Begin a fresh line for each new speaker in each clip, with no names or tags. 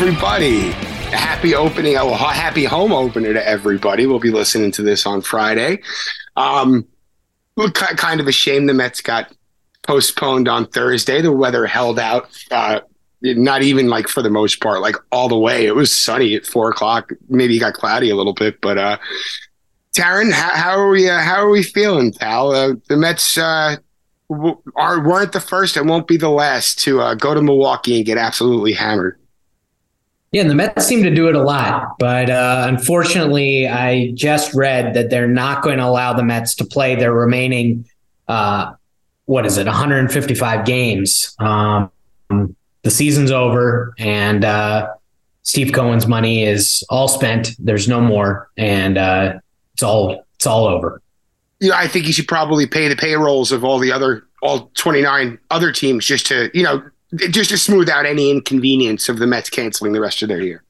Everybody. Happy opening, a happy home opener to everybody. We'll be listening to this on Friday. Um, kind of a shame the Mets got postponed on Thursday. The weather held out, uh, not even like for the most part, like all the way. It was sunny at four o'clock. Maybe it got cloudy a little bit, but uh, Tarun, how, how are we? Uh, how are we feeling, pal? Uh, the Mets uh, are weren't the first and won't be the last to uh, go to Milwaukee and get absolutely hammered.
Yeah, and the Mets seem to do it a lot, but uh, unfortunately, I just read that they're not going to allow the Mets to play their remaining, uh, what is it, 155 games. Um, the season's over, and uh, Steve Cohen's money is all spent. There's no more, and uh, it's all it's all over.
Yeah, I think you should probably pay the payrolls of all the other all 29 other teams just to you know just to smooth out any inconvenience of the Mets canceling the rest of their year.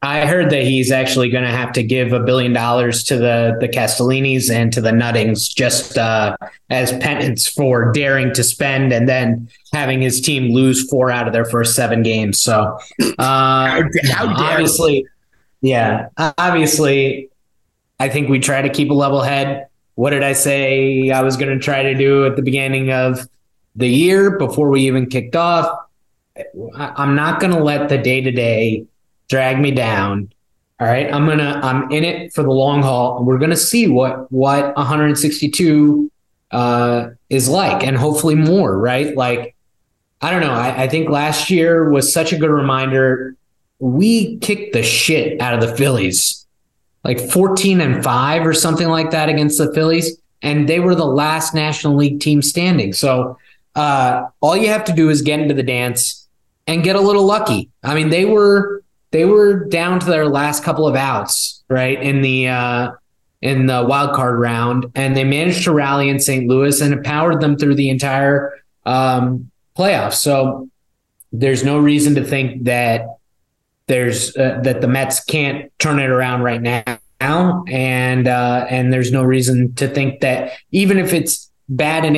I heard that he's actually going to have to give a billion dollars to the the Castellinis and to the Nuttings just uh, as penance for daring to spend and then having his team lose four out of their first seven games. So, uh, how, how obviously, yeah, obviously, I think we try to keep a level head. What did I say I was going to try to do at the beginning of the year before we even kicked off? I'm not going to let the day to day drag me down. All right, I'm gonna I'm in it for the long haul, and we're gonna see what what 162 uh, is like, and hopefully more. Right? Like, I don't know. I, I think last year was such a good reminder. We kicked the shit out of the Phillies, like 14 and five or something like that against the Phillies, and they were the last National League team standing. So uh, all you have to do is get into the dance and get a little lucky. I mean, they were they were down to their last couple of outs, right in the uh, in the wild card round, and they managed to rally in St. Louis, and it powered them through the entire um, playoffs. So there's no reason to think that there's uh, that the Mets can't turn it around right now, and uh, and there's no reason to think that even if it's bad in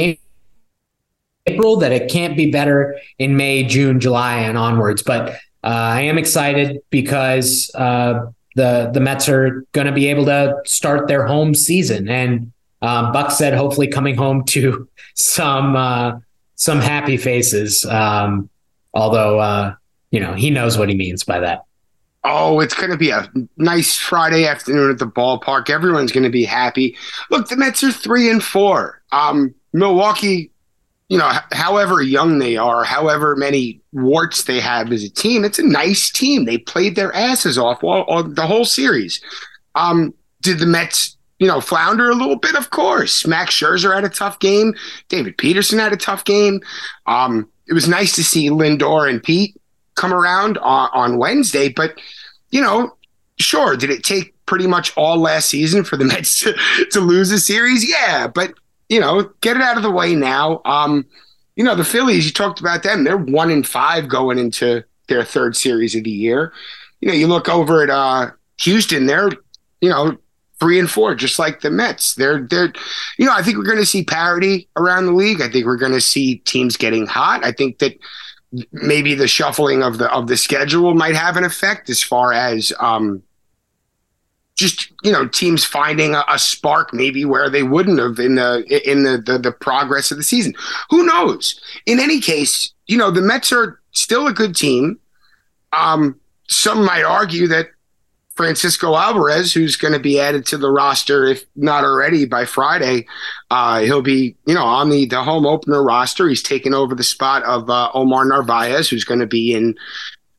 April. That it can't be better in May, June, July, and onwards. But uh, I am excited because uh, the the Mets are going to be able to start their home season, and um, Buck said hopefully coming home to some uh, some happy faces. Um, although uh, you know he knows what he means by that.
Oh, it's going to be a nice Friday afternoon at the ballpark. Everyone's going to be happy. Look, the Mets are three and four. Um, Milwaukee you know, however young they are, however many warts they have as a team, it's a nice team. They played their asses off all, all the whole series. Um, did the Mets, you know, flounder a little bit? Of course. Max Scherzer had a tough game. David Peterson had a tough game. Um, it was nice to see Lindor and Pete come around on, on Wednesday, but you know, sure, did it take pretty much all last season for the Mets to, to lose a series? Yeah, but you know, get it out of the way now. Um, you know, the Phillies, you talked about them. They're one in five going into their third series of the year. You know, you look over at uh, Houston, they're, you know, three and four, just like the Mets. They're they're you know, I think we're gonna see parity around the league. I think we're gonna see teams getting hot. I think that maybe the shuffling of the of the schedule might have an effect as far as um just you know teams finding a, a, spark maybe where they wouldn't have in the in the, the, the progress of the season. Who knows? In any case you know the mets are still a good team. Um some might argue that francisco alvarez who's going to be added to the roster if not already by friday uh, he'll be you know on the the home opener roster. He's taken over the spot of uh, omar narvaez who's going to be in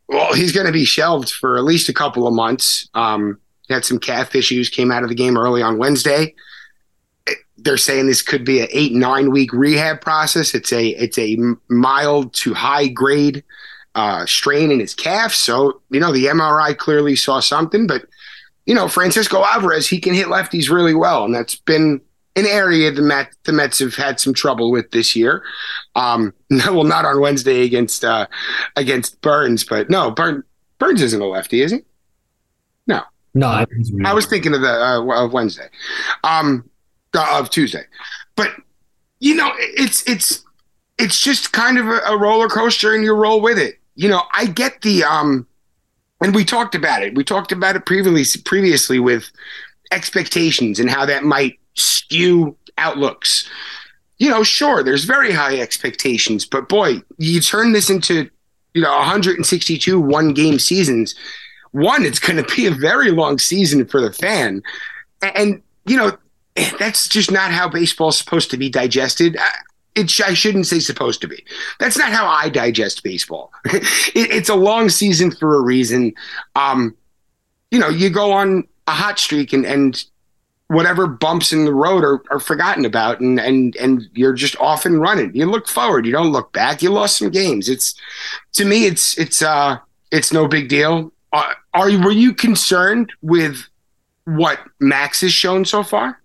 well he's going to be shelved for at least a couple of months. Um, had some calf issues, came out of the game early on Wednesday. they're saying this could be an eight nine week rehab process. It's a it's a mild to high grade uh, strain in his calf. So you know the MRI clearly saw something, but you know Francisco Alvarez he can hit lefties really well, and that's been an area the Met the Mets have had some trouble with this year. Um, well, not on Wednesday against uh, against Burnes, but no, Burnes Burnes isn't a lefty, is he? No,
no. I,
I was thinking of the uh, of Wednesday, um, uh, of Tuesday, but you know it's it's it's just kind of a, a roller coaster, and you roll with it. You know, I get the um, and we talked about it. We talked about it previously previously with expectations and how that might skew outlooks. You know, sure, there's very high expectations, but boy, you turn this into, you know, 162 one game seasons. One, it's going to be a very long season for the fan. And, you know, that's just not how baseball's supposed to be digested. It, I shouldn't say supposed to be. That's not how I digest baseball. it, it's a long season for a reason. Um, you know, you go on a hot streak and, and whatever bumps in the road are, are forgotten about and and and you're just off and running you look forward you don't look back you lost some games it's to me it's it's uh it's no big deal are you were you concerned with what max has shown so far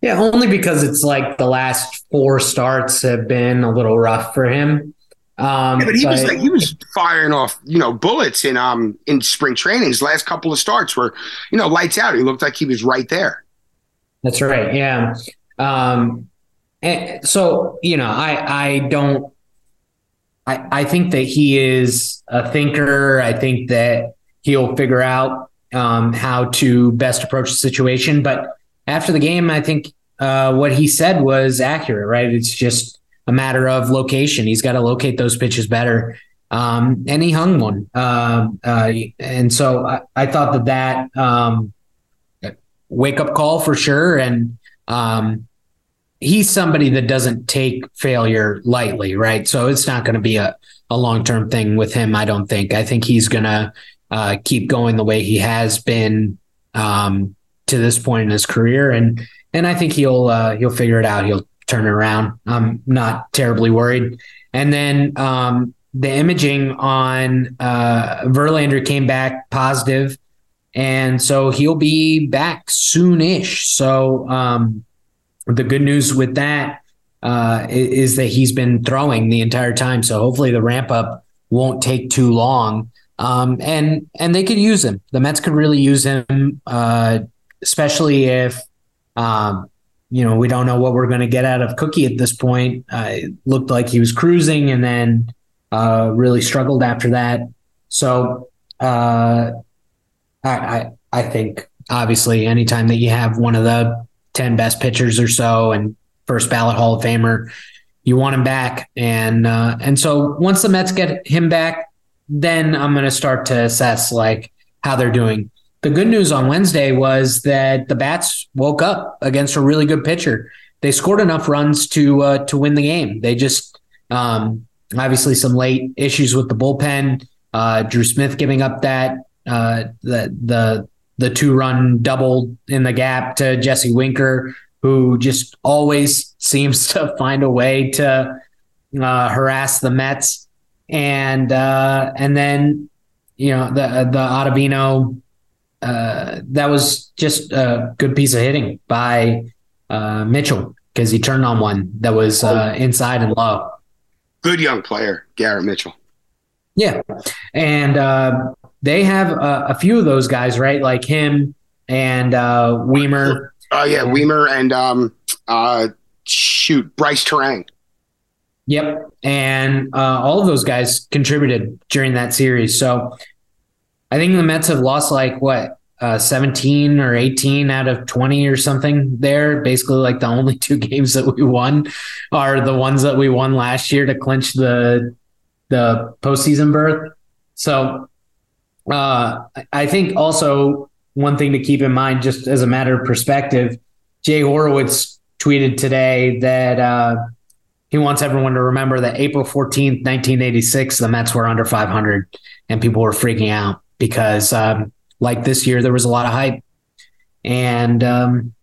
yeah only because it's like the last four starts have been a little rough for him
um, yeah, but he but, was like he was firing off, you know, bullets in um in spring training. His last couple of starts were, you know, lights out. He looked like he was right there.
That's right. Yeah. Um, and so you know, I I don't. I I think that he is a thinker. I think that he'll figure out um, how to best approach the situation. But after the game, I think uh, what he said was accurate. Right? It's just a matter of location. He's got to locate those pitches better. Um, and he hung one. Uh, uh, and so I, I, thought that that um, wake up call for sure. And um, he's somebody that doesn't take failure lightly, right? So it's not going to be a, a long term thing with him, I don't think. I think he's going to uh, keep going the way he has been um, to this point in his career. And and I think he'll uh, he'll figure it out. He'll turn it around. I'm not terribly worried. And then um, the imaging on uh, Verlander came back positive and so he'll be back soonish. So um, the good news with that uh, is that he's been throwing the entire time. So hopefully the ramp up won't take too long. Um, and and they could use him. The Mets could really use him, uh, especially if um, you know we don't know what we're going to get out of Cookie at this point. Uh, it looked like he was cruising and then uh, really struggled after that. So uh, I, I, I think obviously anytime that you have one of the 10 best pitchers or so and first ballot Hall of Famer, you want him back. And uh, and so once the Mets get him back, then I'm going to start to assess like how they're doing. The good news on Wednesday was that the bats woke up against a really good pitcher. They scored enough runs to uh, to win the game. They just um, obviously some late issues with the bullpen. Uh, Drew Smith giving up that uh, the the the two run double in the gap to Jesse Winker, who just always seems to find a way to uh, harass the Mets, and uh, and then you know the the Ottavino. Uh, that was just a good piece of hitting by uh, Mitchell because he turned on one that was uh, inside and low.
Good young player, Garrett Mitchell.
Yeah, and uh, they have a, a few of those guys, right? Like him and uh, Wiemer.
Oh uh, yeah, Wiemer and um, uh, shoot, Brice Turang.
Yep, and uh, all of those guys contributed during that series. So I think the Mets have lost like what uh, 17 or 18 out of 20 or something there. Basically, like the only two games that we won are the ones that we won last year to clinch the the postseason berth. So uh, I think also one thing to keep in mind, just as a matter of perspective, Jay Horowitz tweeted today that uh, he wants everyone to remember that April 14th, 1986, the Mets were under 500 and people were freaking out because, um, like this year, there was a lot of hype. And um,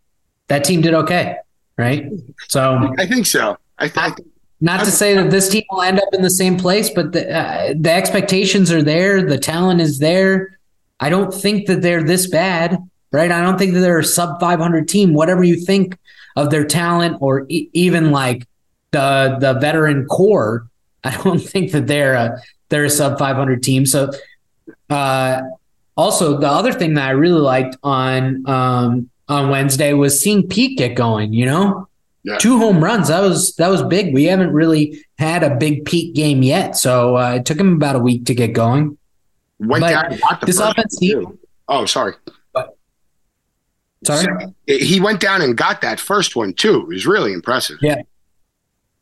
that team did okay. right? So
I think so. I think.
Not to say that this team will end up in the same place, but the uh, the expectations are there. The talent is there. I don't think that they're this bad, right? I don't think that they're a sub 500 team. Whatever you think of their talent, or e- even like the the veteran core, I don't think that they're a they're a sub 500 team. So, uh, also the other thing that I really liked on um, on Wednesday was seeing Pete get going. You know, yeah. two home runs. That was that was big. We haven't really had a big peak game yet, so uh, it took him about a week to get going.
Went down. this offense team. Oh, sorry.
But, sorry.
So he went down and got that first one too. It was really impressive.
Yeah,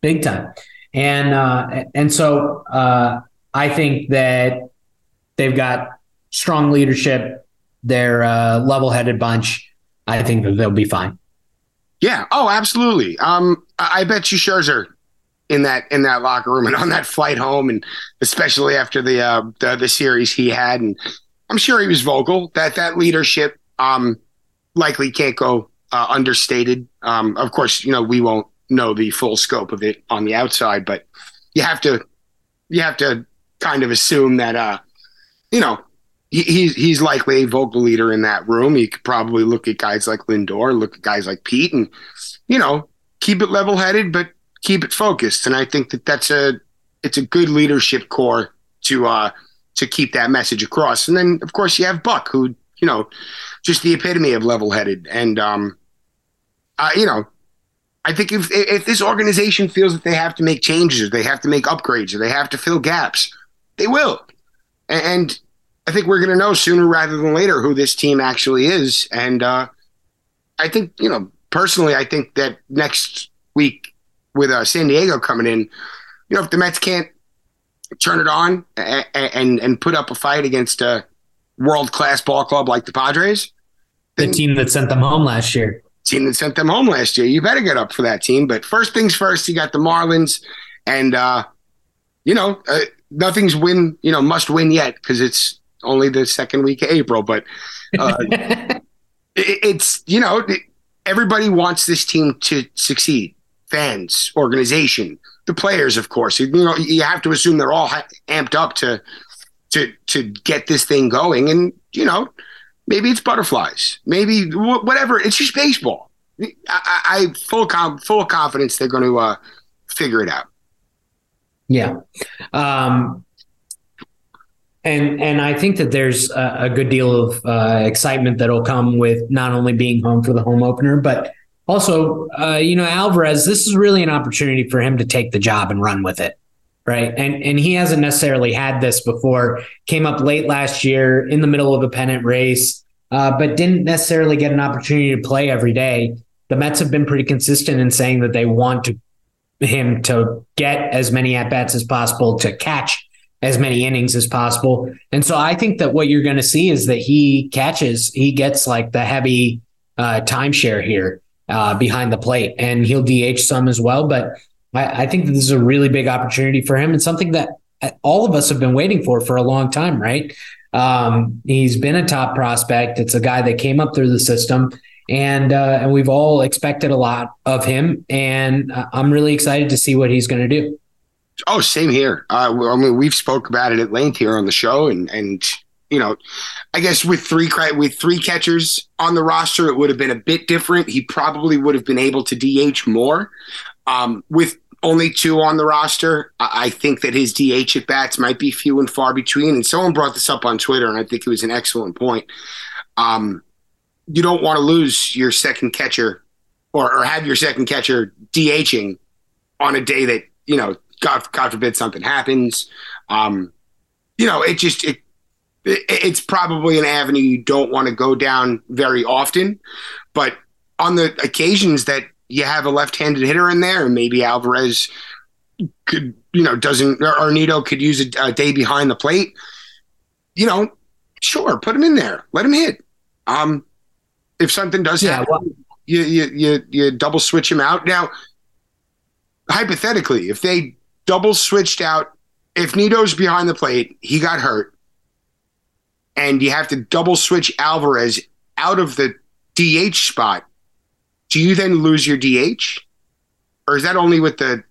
big time. And uh, and so uh, I think that they've got strong leadership. They're a level-headed bunch. I think that they'll be fine.
Yeah. Oh, absolutely. Um, I bet you Scherzer in that in that locker room and on that flight home, and especially after the uh, the, the series he had, and I'm sure he was vocal that that leadership um, likely can't go uh, understated. Um, of course, you know we won't know the full scope of it on the outside, but you have to you have to kind of assume that uh, you know he, he's he's likely a vocal leader in that room. You could probably look at guys like Lindor, look at guys like Pete, and you know keep it level headed, but keep it focused. And I think that that's a it's a good leadership core to uh to keep that message across. And then of course you have Buck, who you know just the epitome of level headed. And um, uh, you know, I think if if this organization feels that they have to make changes, or they have to make upgrades, or they have to fill gaps, they will. And I think we're going to know sooner rather than later who this team actually is. And uh, I think, you know, personally, I think that next week with uh, San Diego coming in, you know, if the Mets can't turn it on and and, and put up a fight against a world class ball club like the Padres,
the team that sent them home last year,
team that sent them home last year, you better get up for that team. But first things first, you got the Marlins, and uh, you know, uh, nothing's win, you know, must win yet because it's only the second week of April. But uh, it, it's you know, everybody wants this team to succeed fans, organization, the players, of course. You know, you have to assume they're all amped up to to to get this thing going. And you know, maybe it's butterflies, maybe whatever. It's just baseball. I, I, I full com- full confidence they're going to uh, figure it out.
Yeah. Um, and and I think that there's a, a good deal of uh, excitement that'll come with not only being home for the home opener, but also, uh, you know, Alvarez, this is really an opportunity for him to take the job and run with it. Right. And and he hasn't necessarily had this before. Came up late last year in the middle of a pennant race, uh, but didn't necessarily get an opportunity to play every day. The Mets have been pretty consistent in saying that they want to, him to get as many at bats as possible, to catch as many innings as possible. And so I think that what you're going to see is that he catches, he gets like the heavy uh, timeshare here uh, behind the plate, and he'll DH some as well. But I, I think this is a really big opportunity for him and something that all of us have been waiting for for a long time, right? Um, he's been a top prospect. It's a guy that came up through the system, and uh, and we've all expected a lot of him. And I'm really excited to see what he's going to do.
Oh, same here. Uh, I mean, we've spoke about it at length here on the show, and and you know, I guess with three with three catchers on the roster, it would have been a bit different. He probably would have been able to DH more. Um, with only two on the roster, I think that his DH at bats might be few and far between. And someone brought this up on Twitter, and I think it was an excellent point. Um, you don't want to lose your second catcher or, or have your second catcher DHing on a day that you know, God, God forbid something happens. Um, you know, it just it it's probably an avenue you don't want to go down very often. But on the occasions that you have a left-handed hitter in there, and maybe Alvarez could, you know, doesn't or Nido could use a, a, day behind the plate. You know, sure, put him in there, let him hit. Um, if something does yeah, happen, well, you, you you you double switch him out. Now, hypothetically, if they double switched out, if Nido's behind the plate, he got hurt and you have to double switch Alvarez out of the DH spot do you then lose your DH? Or is that only with the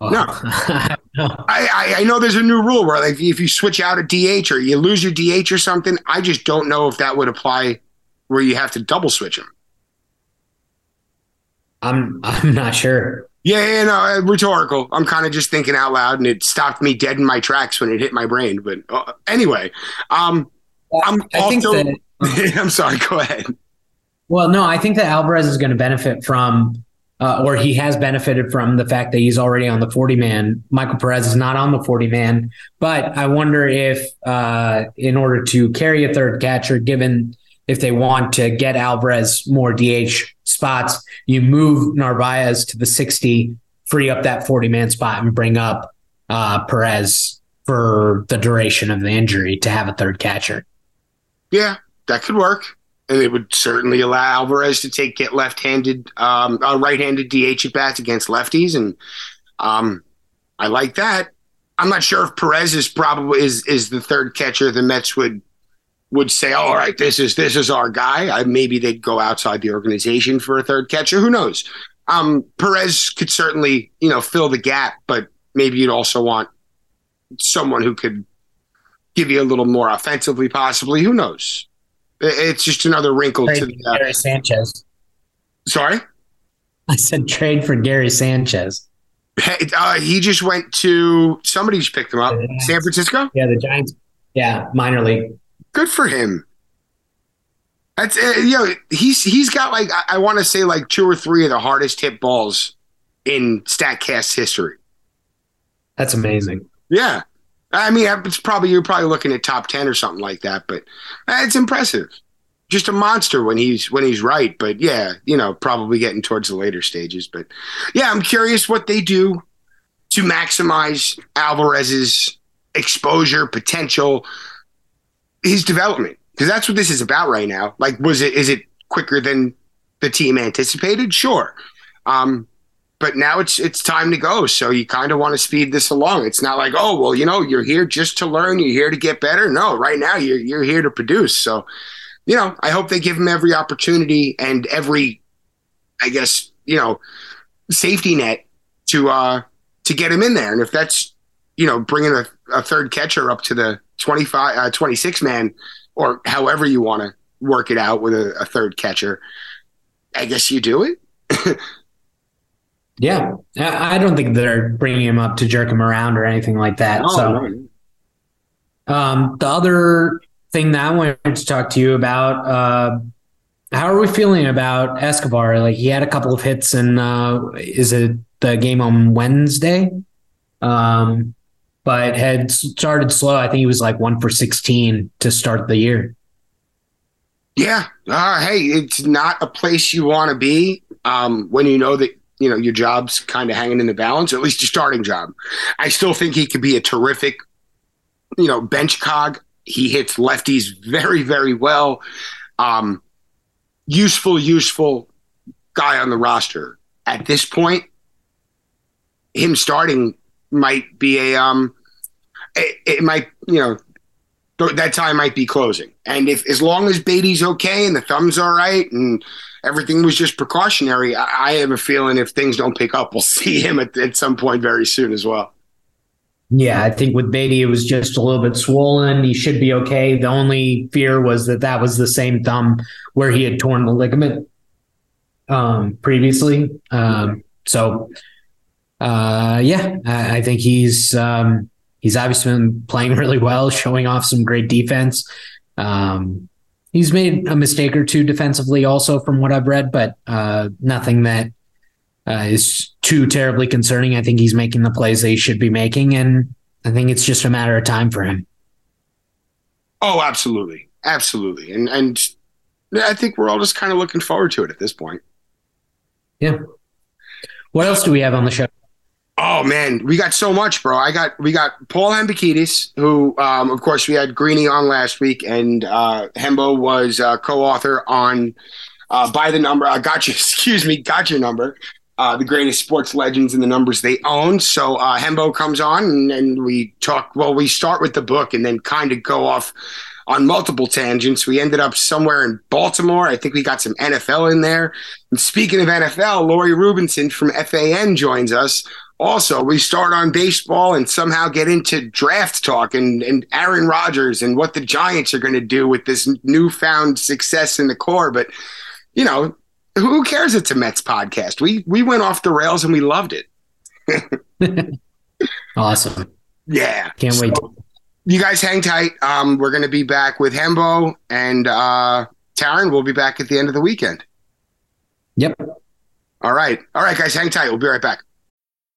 Oh,
No. I, I know there's a new rule where like if you switch out a DH or you lose your DH or something, I just don't know if that would apply where you have to double switch them.
I'm I'm not sure.
Yeah, yeah, no, uh, rhetorical. I'm kind of just thinking out loud, and it stopped me dead in my tracks when it hit my brain. But uh, anyway, um, I'm
I think
also.
that
I'm sorry. Go ahead.
Well, no, I think that Alvarez is going to benefit from, uh, or he has benefited from the fact that he's already on the 40 man. Michael Perez is not on the 40 man, but I wonder if, uh, in order to carry a third catcher, given if they want to get Alvarez more DH spots, you move Narvaez to the 60, free up that 40 man spot, and bring up uh, Perez for the duration of the injury to have a third catcher.
Yeah, that could work. And it would certainly allow Alvarez to take get left-handed, um, uh, right-handed DH at bats against lefties, and um, I like that. I'm not sure if Perez is probably is is the third catcher the Mets would would say, all right, this is this is our guy. I, maybe they'd go outside the organization for a third catcher. Who knows? Um, Perez could certainly you know fill the gap, but maybe you'd also want someone who could give you a little more offensively, possibly. Who knows? It's just another wrinkle to the. Uh,
Gary Sanchez.
sorry,
I said trade for Gary Sanchez.
Uh, he just went to somebody just picked him up. San Francisco.
Yeah, the Giants. Yeah, minor league.
Good for him. That's uh, you know he's he's got like I, I want to say like two or three of the hardest hit balls in Statcast history.
That's amazing.
Yeah, I mean it's probably you're probably looking at top ten or something like that, but uh, it's impressive. Just a monster when he's when he's right, but yeah, you know probably getting towards the later stages. But yeah, I'm curious what they do to maximize Alvarez's exposure potential, his development, because that's what this is about right now. Like, was it is it quicker than the team anticipated? Sure. Um, but now it's it's time to go. So you kind of want to speed this along. It's not like, oh well, you know, you're here just to learn, you're here to get better. No, right now you're you're here to produce. So, you know, I hope they give him every opportunity and every, I guess, you know, safety net to uh to get him in there. And if that's you know bringing a, a third catcher up to the 25 uh, 26 man or however you want to work it out with a, a third catcher i guess you do it
Yeah, I don't think they're bringing him up to jerk him around or anything like that. so, um, the other thing that I wanted to talk to you about, uh, how are we feeling about Escobar? Like he had a couple of hits, and uh, is it the game on Wednesday? Um, but had started slow. I think he was like one for sixteen to start the year.
yeah. Uh, hey it's not a place you want to be um, when you know that you know your job's kind of hanging in the balance or at least your starting job. I still think he could be a terrific you know bench cog. He hits lefties very very well. Um, useful useful guy on the roster. At this point him starting might be a um it, it might you know th- that time might be closing and if as long as Baty's okay and the thumb's all right and everything was just precautionary I, I have a feeling if things don't pick up we'll see him at, at some point very soon as well
Yeah, I think with Baty, it was just a little bit swollen. He should be okay. The only fear was that that was the same thumb where he had torn the ligament um, previously. Um, so, uh, yeah, I, I think he's um, he's obviously been playing really well, showing off some great defense. Um, he's made a mistake or two defensively, also from what I've read, but uh, nothing that uh, is too terribly concerning. I think he's making the plays that he should be making, and I think it's just a matter of time for him.
oh absolutely absolutely and and i think we're all just kind of looking forward to it at this point
Yeah. What else do we have on the show?
Oh man, we got so much, bro. I got we got Paul Hembekides, who um, of course we had Greeny on last week, and uh, Hembo was uh, co-author on uh, by the number. I got you, excuse me, got your number. Uh, the greatest sports legends and the numbers they own. So uh, Hembo comes on, and, and we talk. Well, we start with the book, and then kind of go off on multiple tangents. We ended up somewhere in Baltimore. I think we got some NFL in there. And speaking of NFL, Lori Rubinson from FAN joins us. Also, we start on baseball and somehow get into draft talk and, and Aaron Rodgers and what the Giants are going to do with this newfound success in the core. But, you know, who cares? It's a Mets podcast. We we went off the rails and we loved
it. awesome.
Yeah.
Can't so, wait.
You guys hang tight. Um, we're going to be back with Hembo and uh, Tarun. We'll be back at the end of the weekend.
Yep.
All right. All right, guys, hang tight. We'll be right back.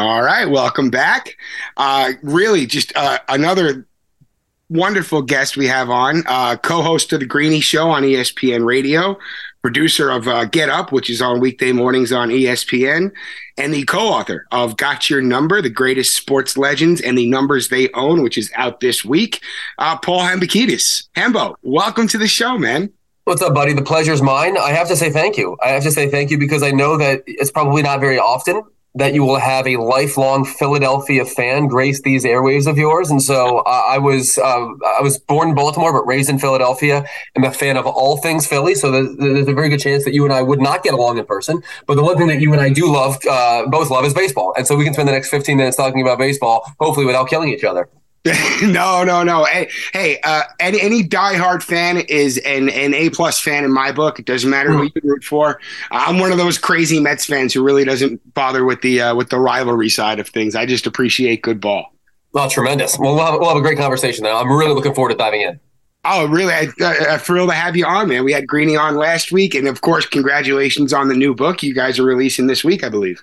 All right, welcome back. Uh, really, just uh, another wonderful guest we have on, uh, co-host of the Greeny Show on ESPN Radio, producer of uh, Get Up, which is on weekday mornings on ESPN, and the co-author of Got Your Number: The Greatest Sports Legends and the Numbers They Own, which is out this week. Uh, Paul Hembekides, Hembo, welcome to the show, man.
What's up, buddy? The pleasure's mine. I have to say thank you. I have to say thank you because I know that it's probably not very often that you will have a lifelong Philadelphia fan grace these airwaves of yours. And so uh, I was uh, I was born in Baltimore, but raised in Philadelphia. I'm a fan of all things Philly, so there's, there's, a very good chance that you and I would not get along in person. But the one thing that you and I do love, uh, both love, is baseball. And so we can spend the next 15 minutes talking about baseball, hopefully without killing each other.
no, no, no. Hey, hey, uh, any any diehard fan is an an A plus fan in my book. It doesn't matter who hmm. you root for. I'm one of those crazy Mets fans who really doesn't bother with the uh, with the rivalry side of things. I just appreciate good ball.
Oh, tremendous. Well, we'll have, we'll have a great conversation now. I'm really looking forward to diving in.
Oh, really? I, am thrilled to have you on, man. We had Greeny on last week, and of course, congratulations on the new book you guys are releasing this week, I believe.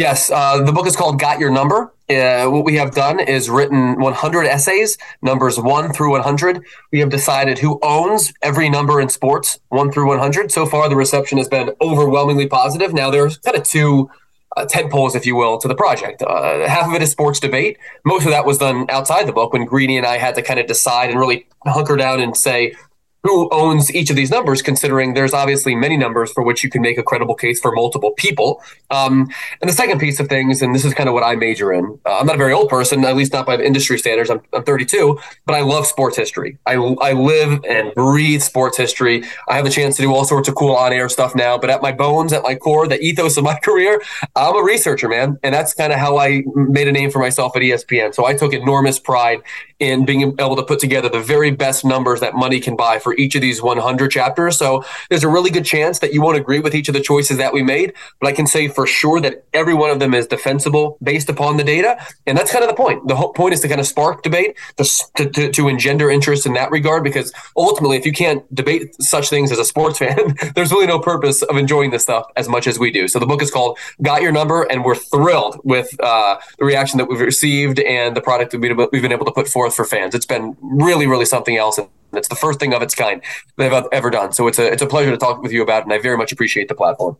Yes, uh, the book is called Got Your Number. Uh, what we have done is written 100 essays, numbers 1 through 100. We have decided who owns every number in sports, 1 through 100. So far, the reception has been overwhelmingly positive. Now, there's kind of two uh, tent poles, if you will, to the project. Uh, half of it is sports debate. Most of that was done outside the book when Greeny and I had to kind of decide and really hunker down and say, who owns each of these numbers, considering there's obviously many numbers for which you can make a credible case for multiple people. Um, and the second piece of things, and this is kind of what I major in. Uh, I'm not a very old person, at least not by industry standards. I'm, I'm 32, but I love sports history. I, I live and breathe sports history. I have the chance to do all sorts of cool on air stuff now, but at my bones, at my core, the ethos of my career, I'm a researcher, man. And that's kind of how I made a name for myself at ESPN. So I took enormous pride in being able to put together the very best numbers that money can buy for each of these 100 chapters. So there's a really good chance that you won't agree with each of the choices that we made, but I can say for sure that every one of them is defensible based upon the data. And that's kind of the point. The whole point is to kind of spark debate, to, to, to engender interest in that regard, because ultimately, if you can't debate such things as a sports fan, there's really no purpose of enjoying this stuff as much as we do. So the book is called Got Your Number, and we're thrilled with uh, the reaction that we've received and the product that we've been able to put forth for fans. It's been really, really something else. And it's the first thing of its kind they've ever done. So it's a, it's a pleasure to talk with you about it. And I very much appreciate the platform.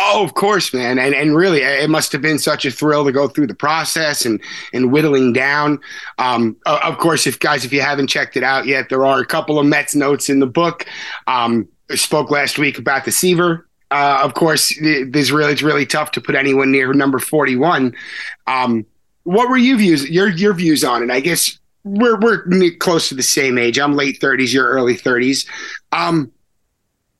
Oh, of course, man. And and really it must have been such a thrill to go through the process and and whittling down. Um, of course, if guys, if you haven't checked it out yet, there are a couple of Mets notes in the book. Um, I spoke last week about the Seaver. Uh, of course, there's really it's really tough to put anyone near number 41. Um, what were you views your your views on it? I guess we're we're close to the same age. I'm late 30s, you're early 30s. Um,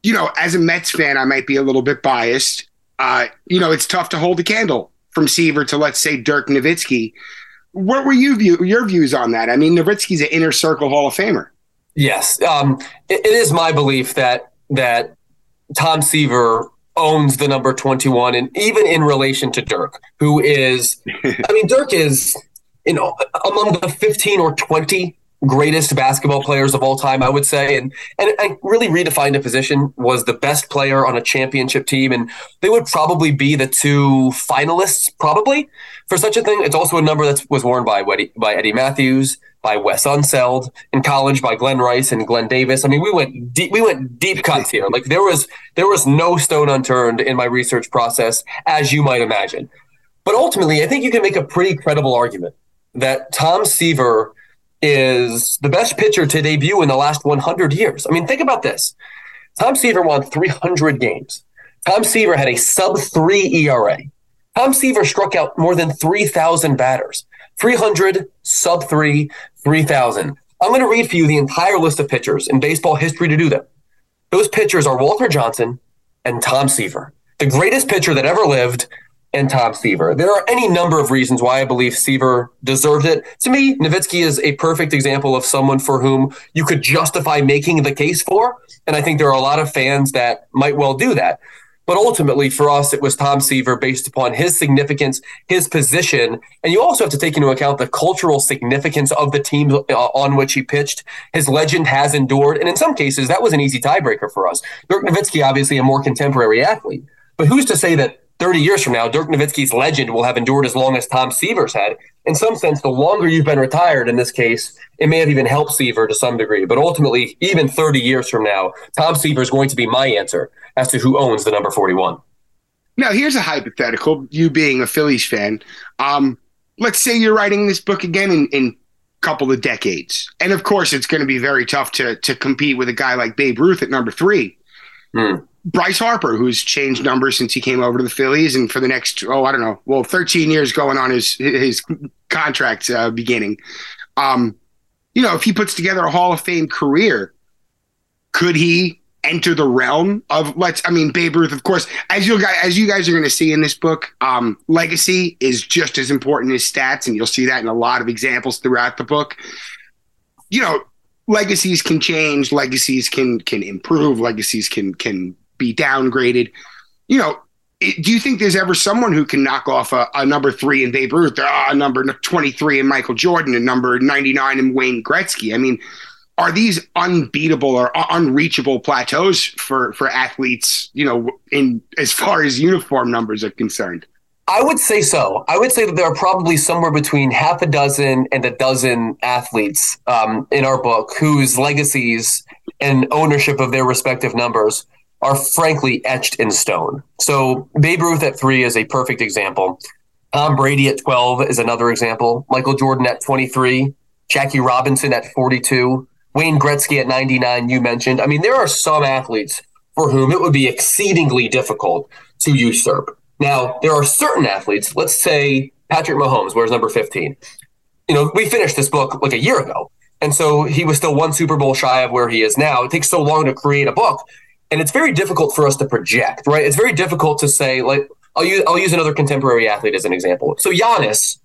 you know, as a Mets fan, I might be a little bit biased. Uh, you know, it's tough to hold a candle from Seaver to let's say Dirk Nowitzki. What were you view your views on that? I mean, Nowitzki's an inner circle Hall of Famer.
Yes, um, it, it is my belief that that Tom Seaver owns the number 21 and even in relation to Dirk who is I mean Dirk is you know, among the 15 or 20 greatest basketball players of all time, I would say. And and really redefined a position was the best player on a championship team. And they would probably be the two finalists, probably, for such a thing. It's also a number that was worn by by Eddie Mathews, by Wes Unseld, in college by Glenn Rice and Glenn Davis. I mean, we went deep, we went deep cuts here. Like there was there was no stone unturned in my research process, as you might imagine. But ultimately, I think you can make a pretty credible argument that Tom Seaver is the best pitcher to debut in the last 100 years. I mean, think about this. Tom Seaver won 300 games. Tom Seaver had a sub three ERA. Tom Seaver struck out more than 3,000 batters. 300, sub three, 3,000. I'm going to read for you the entire list of pitchers in baseball history to do that. Those pitchers are Walter Johnson and Tom Seaver, the greatest pitcher that ever lived, and Tom Seaver. There are any number of reasons why I believe Seaver deserved it. To me, Nowitzki is a perfect example of someone for whom you could justify making the case for. And I think there are a lot of fans that might well do that. But ultimately, for us, it was Tom Seaver based upon his significance, his position. And you also have to take into account the cultural significance of the team uh, on which he pitched. His legend has endured. And in some cases, that was an easy tiebreaker for us. Dirk Nowitzki, obviously a more contemporary athlete. But who's to say that 30 years from now, Dirk Nowitzki's legend will have endured as long as Tom Seaver's had. In some sense, the longer you've been retired in this case, it may have even helped Seaver to some degree. But ultimately, even 30 years from now, Tom Seaver is going to be my answer as to who owns the number 41.
Now, here's a hypothetical, you being a Phillies fan. Um, let's say you're writing this book again in, in a couple of decades. And of course, it's going to be very tough to, to compete with a guy like Babe Ruth at number three. Hmm. Bryce Harper, who's changed numbers since he came over to the Phillies, and for the next oh I don't know, well 13 years going on his his contract uh, beginning. Um, you know, if he puts together a Hall of Fame career, could he enter the realm of let's? I mean, Babe Ruth, of course, as you guys as you guys are going to see in this book, um, legacy is just as important as stats, and you'll see that in a lot of examples throughout the book. You know, legacies can change, legacies can can improve, legacies can can be downgraded. You know, do you think there's ever someone who can knock off a, a number three in Babe Ruth, a number 23 in Michael Jordan, a number 99 in Wayne Gretzky? I mean, are these unbeatable or unreachable plateaus for for athletes? You know, in as far as uniform numbers are concerned.
I would say so. I would say that there are probably somewhere between half a dozen and a dozen athletes um, in our book whose legacies and ownership of their respective numbers are frankly etched in stone. So Babe Ruth at three is a perfect example. Tom Brady at 12 is another example. Michael Jordan at 23, Jackie Robinson at 42, Wayne Gretzky at 99, you mentioned. I mean, there are some athletes for whom it would be exceedingly difficult to usurp. Now, there are certain athletes, let's say Patrick Mahomes, where's number 15. You know, we finished this book like a year ago. And so he was still one Super Bowl shy of where he is now. It takes so long to create a book and it's very difficult for us to project, right? It's very difficult to say, like, I'll use I'll use another contemporary athlete as an example. So Giannis,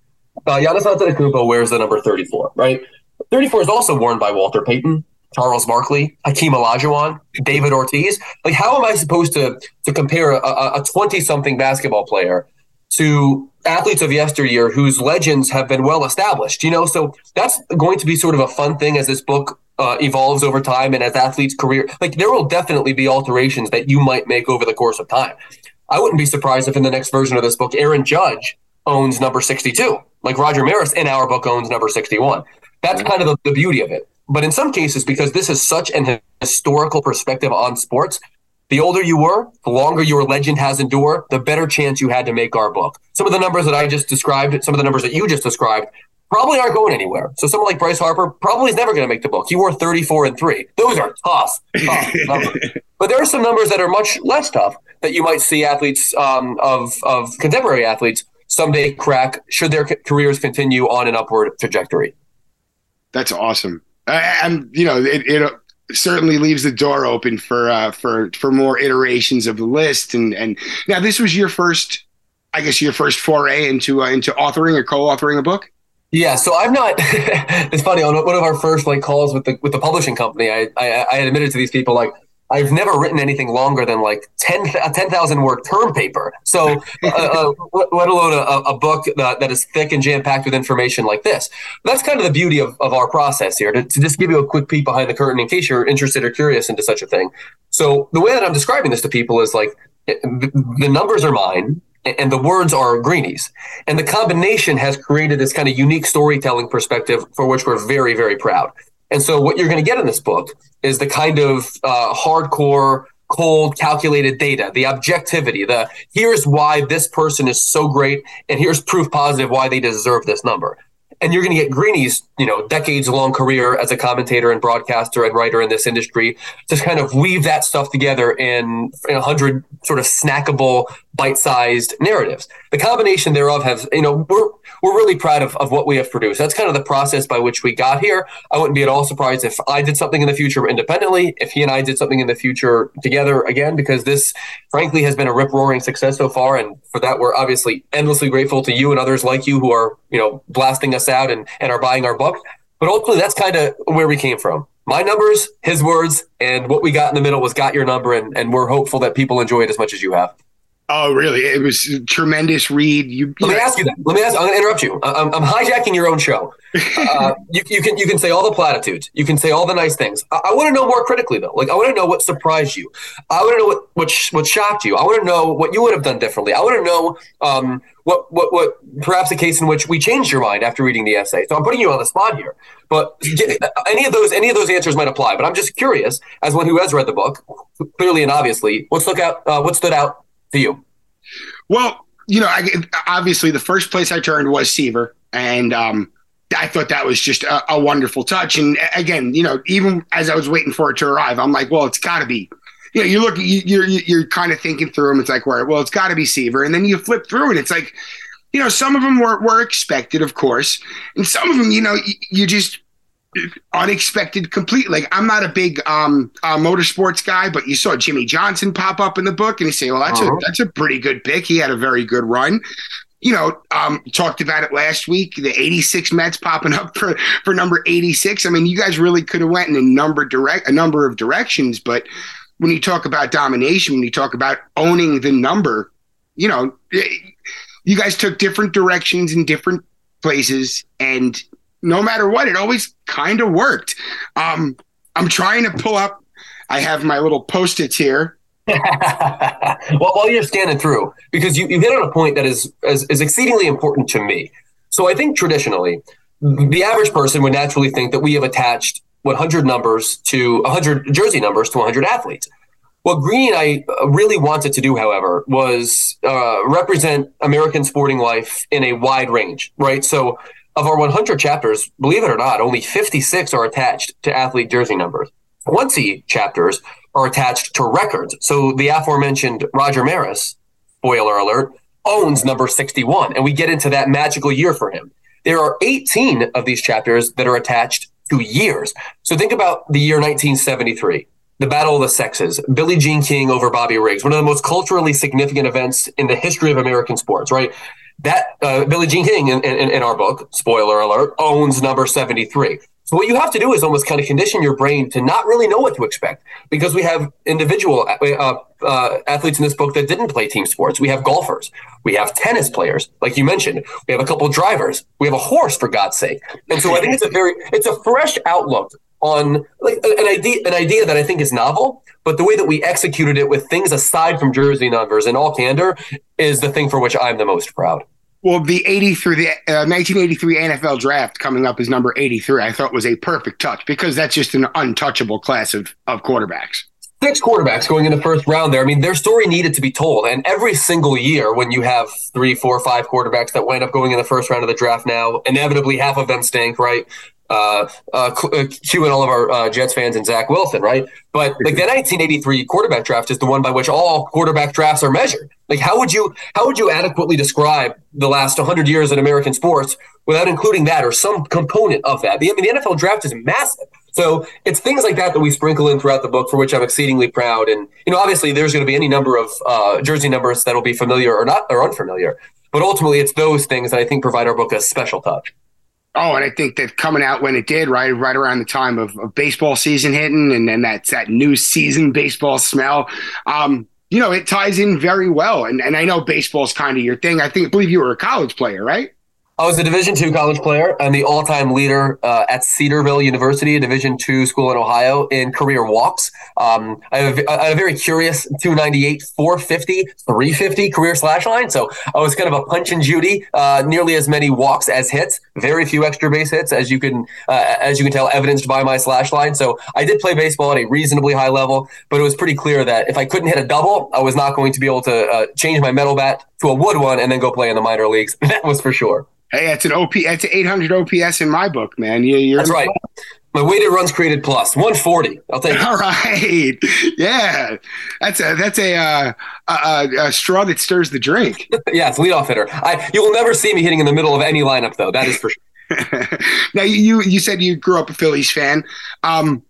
uh, Giannis Antetokounmpo wears the number 34, right? 34 is also worn by Walter Payton, Charles Barkley, Hakeem Olajuwon, David Ortiz. Like, how am I supposed to to compare a 20 something basketball player to athletes of yesteryear whose legends have been well established? You know, so that's going to be sort of a fun thing as this book uh, evolves over time and as athletes' career, like there will definitely be alterations that you might make over the course of time. I wouldn't be surprised if in the next version of this book, Aaron Judge owns number 62, like Roger Maris in our book owns number 61. That's kind of the, the beauty of it. But in some cases, because this is such an historical perspective on sports, the older you were, the longer your legend has endured, the better chance you had to make our book. Some of the numbers that I just described, some of the numbers that you just described, probably aren't going anywhere. So someone like Bryce Harper probably is never going to make the book. He wore 34 and three. Those are tough, tough numbers. But there are some numbers that are much less tough that you might see athletes um, of, of contemporary athletes someday crack should their careers continue on an upward trajectory.
That's awesome. And, you know, it, it certainly leaves the door open for uh, for for more iterations of the list. And and now this was your first, I guess, your first foray into uh, into authoring or co-authoring a book.
Yeah, so I'm not. it's funny on one of our first like calls with the with the publishing company. I I, I admitted to these people like I've never written anything longer than like 10 a 10,000 word term paper. So uh, uh, let alone a, a book that, that is thick and jam packed with information like this. That's kind of the beauty of, of our process here to, to just give you a quick peek behind the curtain in case you're interested or curious into such a thing. So the way that I'm describing this to people is like the numbers are mine and the words are Greeny's. And the combination has created this kind of unique storytelling perspective for which we're very, very proud. And so, what you're going to get in this book is the kind of uh, hardcore, cold, calculated data, the objectivity, the here's why this person is so great, and here's proof positive why they deserve this number. And you're going to get Greeny's, you know, decades long career as a commentator and broadcaster and writer in this industry to kind of weave that stuff together in, in a hundred sort of snackable, bite-sized narratives. The combination thereof have, you know, we're we're really proud of, of what we have produced. That's kind of the process by which we got here. I wouldn't be at all surprised if I did something in the future independently, if he and I did something in the future together again, because this frankly has been a rip roaring success so far. And for that, we're obviously endlessly grateful to you and others like you who are, you know, blasting us out and, and are buying our book. But ultimately, that's kind of where we came from. My numbers, his words, and what we got in the middle was got your number. And, and we're hopeful that people enjoy it as much as you have.
Oh, really? It was a tremendous read. You,
let me ask you that. Let me ask. I'm going to interrupt you. I'm, I'm, hijacking your own show. Uh, you, you, can you can say all the platitudes. You can say all the nice things. I, I want to know more critically though. Like I want to know what surprised you. I want to know what what what shocked you. I want to know what you would have done differently. I want to know um, what what what perhaps a case in which we changed your mind after reading the essay. So I'm putting you on the spot here. But any of those any of those answers might apply. But I'm just curious, as one who has read the book, clearly and obviously, what stuck out? Uh, what stood out you?
Well, you know, I, obviously the first place I turned was Seaver, and um, I thought that was just a, a, wonderful touch. And again, you know, even as I was waiting for it to arrive, I'm like, well, it's got to be. You know, you look, you, you're you're kind of thinking through them. It's like, well, well, it's got to be Seaver, and then you flip through, and it's like, you know, some of them were were expected, of course, and some of them, you know, you, you just unexpected complete like i'm not a big um uh, motorsports guy but you saw jimmie johnson pop up in the book and you say well that's uh-huh. a that's a pretty good pick. He had a very good run. You know um talked about it last week the 86 mets popping up for for number 86 i mean you guys really could have went in a number direct a number of directions but when you talk about domination when you talk about owning the number you know you guys took different directions in different places and no matter what, it always kind of worked. Um, I'm trying to pull up. I have my little post-its here.
well, while you're scanning through, because you, you hit on a point that is, is is exceedingly important to me. So I think traditionally, the average person would naturally think that we have attached 100 numbers to 100 jersey numbers to 100 athletes. What Green and I uh, really wanted to do, however, was uh, represent American sporting life in a wide range, right? So of our 100 chapters, believe it or not, only 56 are attached to athlete jersey numbers. 20 chapters are attached to records. So the aforementioned Roger Maris, spoiler alert, owns number 61, and we get into that magical year for him. There are 18 of these chapters that are attached to years. So think about the year 1973 the Battle of the Sexes, Billie Jean King over Bobby Riggs, one of the most culturally significant events in the history of American sports, right? That uh, Billie Jean King in, in, in our book, spoiler alert, owns number 73. So what you have to do is almost kind of condition your brain to not really know what to expect because we have individual uh, uh, athletes in this book that didn't play team sports. We have golfers, we have tennis players, like you mentioned. We have a couple drivers. We have a horse, for God's sake. And so I think it's a very it's a fresh outlook on like an idea an idea that I think is novel, but the way that we executed it with things aside from jersey numbers and all candor is the thing for which I'm the most proud.
Well, the 83, the uh, 1983 NFL draft coming up is number 83. I thought was a perfect touch because that's just an untouchable class of, of quarterbacks.
Six quarterbacks going in the first round there. I mean, their story needed to be told. And every single year, when you have three, four, five quarterbacks that wind up going in the first round of the draft now, inevitably half of them stink, right? Uh, uh, cueing uh, all of our uh, Jets fans and Zach Wilson, right? But like the 1983 quarterback draft is the one by which all quarterback drafts are measured. Like, how would you how would you adequately describe the last 100 years in American sports without including that or some component of that? The, I mean, the NFL draft is massive. So it's things like that that we sprinkle in throughout the book, for which I'm exceedingly proud. And you know, obviously, there's going to be any number of uh, jersey numbers that'll be familiar or not or unfamiliar. But ultimately, it's those things that I think provide our book a special touch.
Oh, and I think that coming out when it did, right, right around the time of, of baseball season hitting, and then that's that new season baseball smell. Um, you know, it ties in very well. And and I know baseball's kind of your thing. I think I believe you were a college player, right?
I was a Division two college player and the all-time leader uh, at Cedarville University, a Division two school in Ohio, in career walks. Um, I, have a, I have a very curious 298, 450, 350 career slash line. So I was kind of a punch and Judy, uh, nearly as many walks as hits, very few extra base hits, as you can uh, as you can tell, evidenced by my slash line. So I did play baseball at a reasonably high level, but it was pretty clear that if I couldn't hit a double, I was not going to be able to uh, change my metal bat to a wood one and then go play in the minor leagues. That was for sure.
Hey, it's an OP. It's an 800 OPS in my book, man. You, you're
That's right. My weighted runs created plus 140. I'll take it.
All right. Yeah, that's a that's a, uh, a, a straw that stirs the drink.
yeah, it's leadoff hitter. I you will never see me hitting in the middle of any lineup though. That is for sure.
now you you said you grew up a Phillies fan. Um,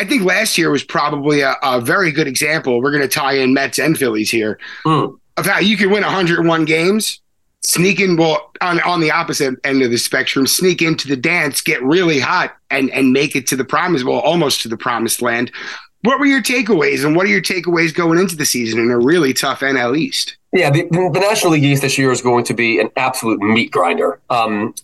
I think last year was probably a, a very good example. We're going to tie in Mets and Phillies here
Mm.
Of how you can win 101 games, sneak in well on on the opposite end of the spectrum, sneak into the dance, get really hot, and and make it to the promise, well, almost to the promised land. What were your takeaways, and what are your takeaways going into the season in a really tough NL East?
Yeah, the, the National League East this year is going to be an absolute meat grinder. Um,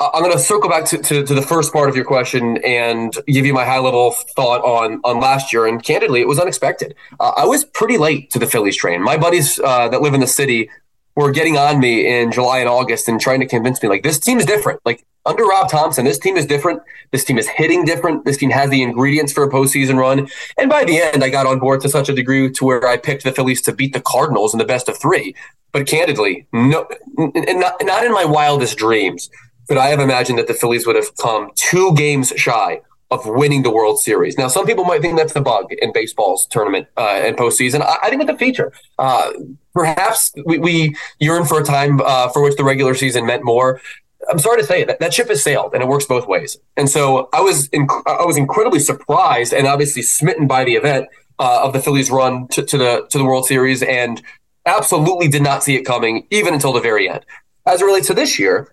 I'm going to circle back to, to, to the first part of your question and give you my high level thought on on last year. And candidly, it was unexpected. Uh, I was pretty late to the Phillies train. My buddies uh, that live in the city were getting on me in July and August and trying to convince me like this team is different. Like under Rob Thomson, this team is different. This team is hitting different. This team has the ingredients for a postseason run. And by the end, I got on board to such a degree to where I picked the Phillies to beat the Cardinals in the best of three. But candidly, no, n- n- not, not in my wildest dreams could I have imagined that the Phillies would have come two games shy of winning the World Series. Now, some people might think that's the bug in baseball's tournament uh, and postseason. I, I think it's a feature. Uh, perhaps we, we yearn for a time uh, for which the regular season meant more. I'm sorry to say it, that, that ship has sailed, and it works both ways. And so I was inc- I was incredibly surprised and obviously smitten by the event uh, of the Phillies' run to, to the to the World Series, and absolutely did not see it coming even until the very end. As it relates to this year,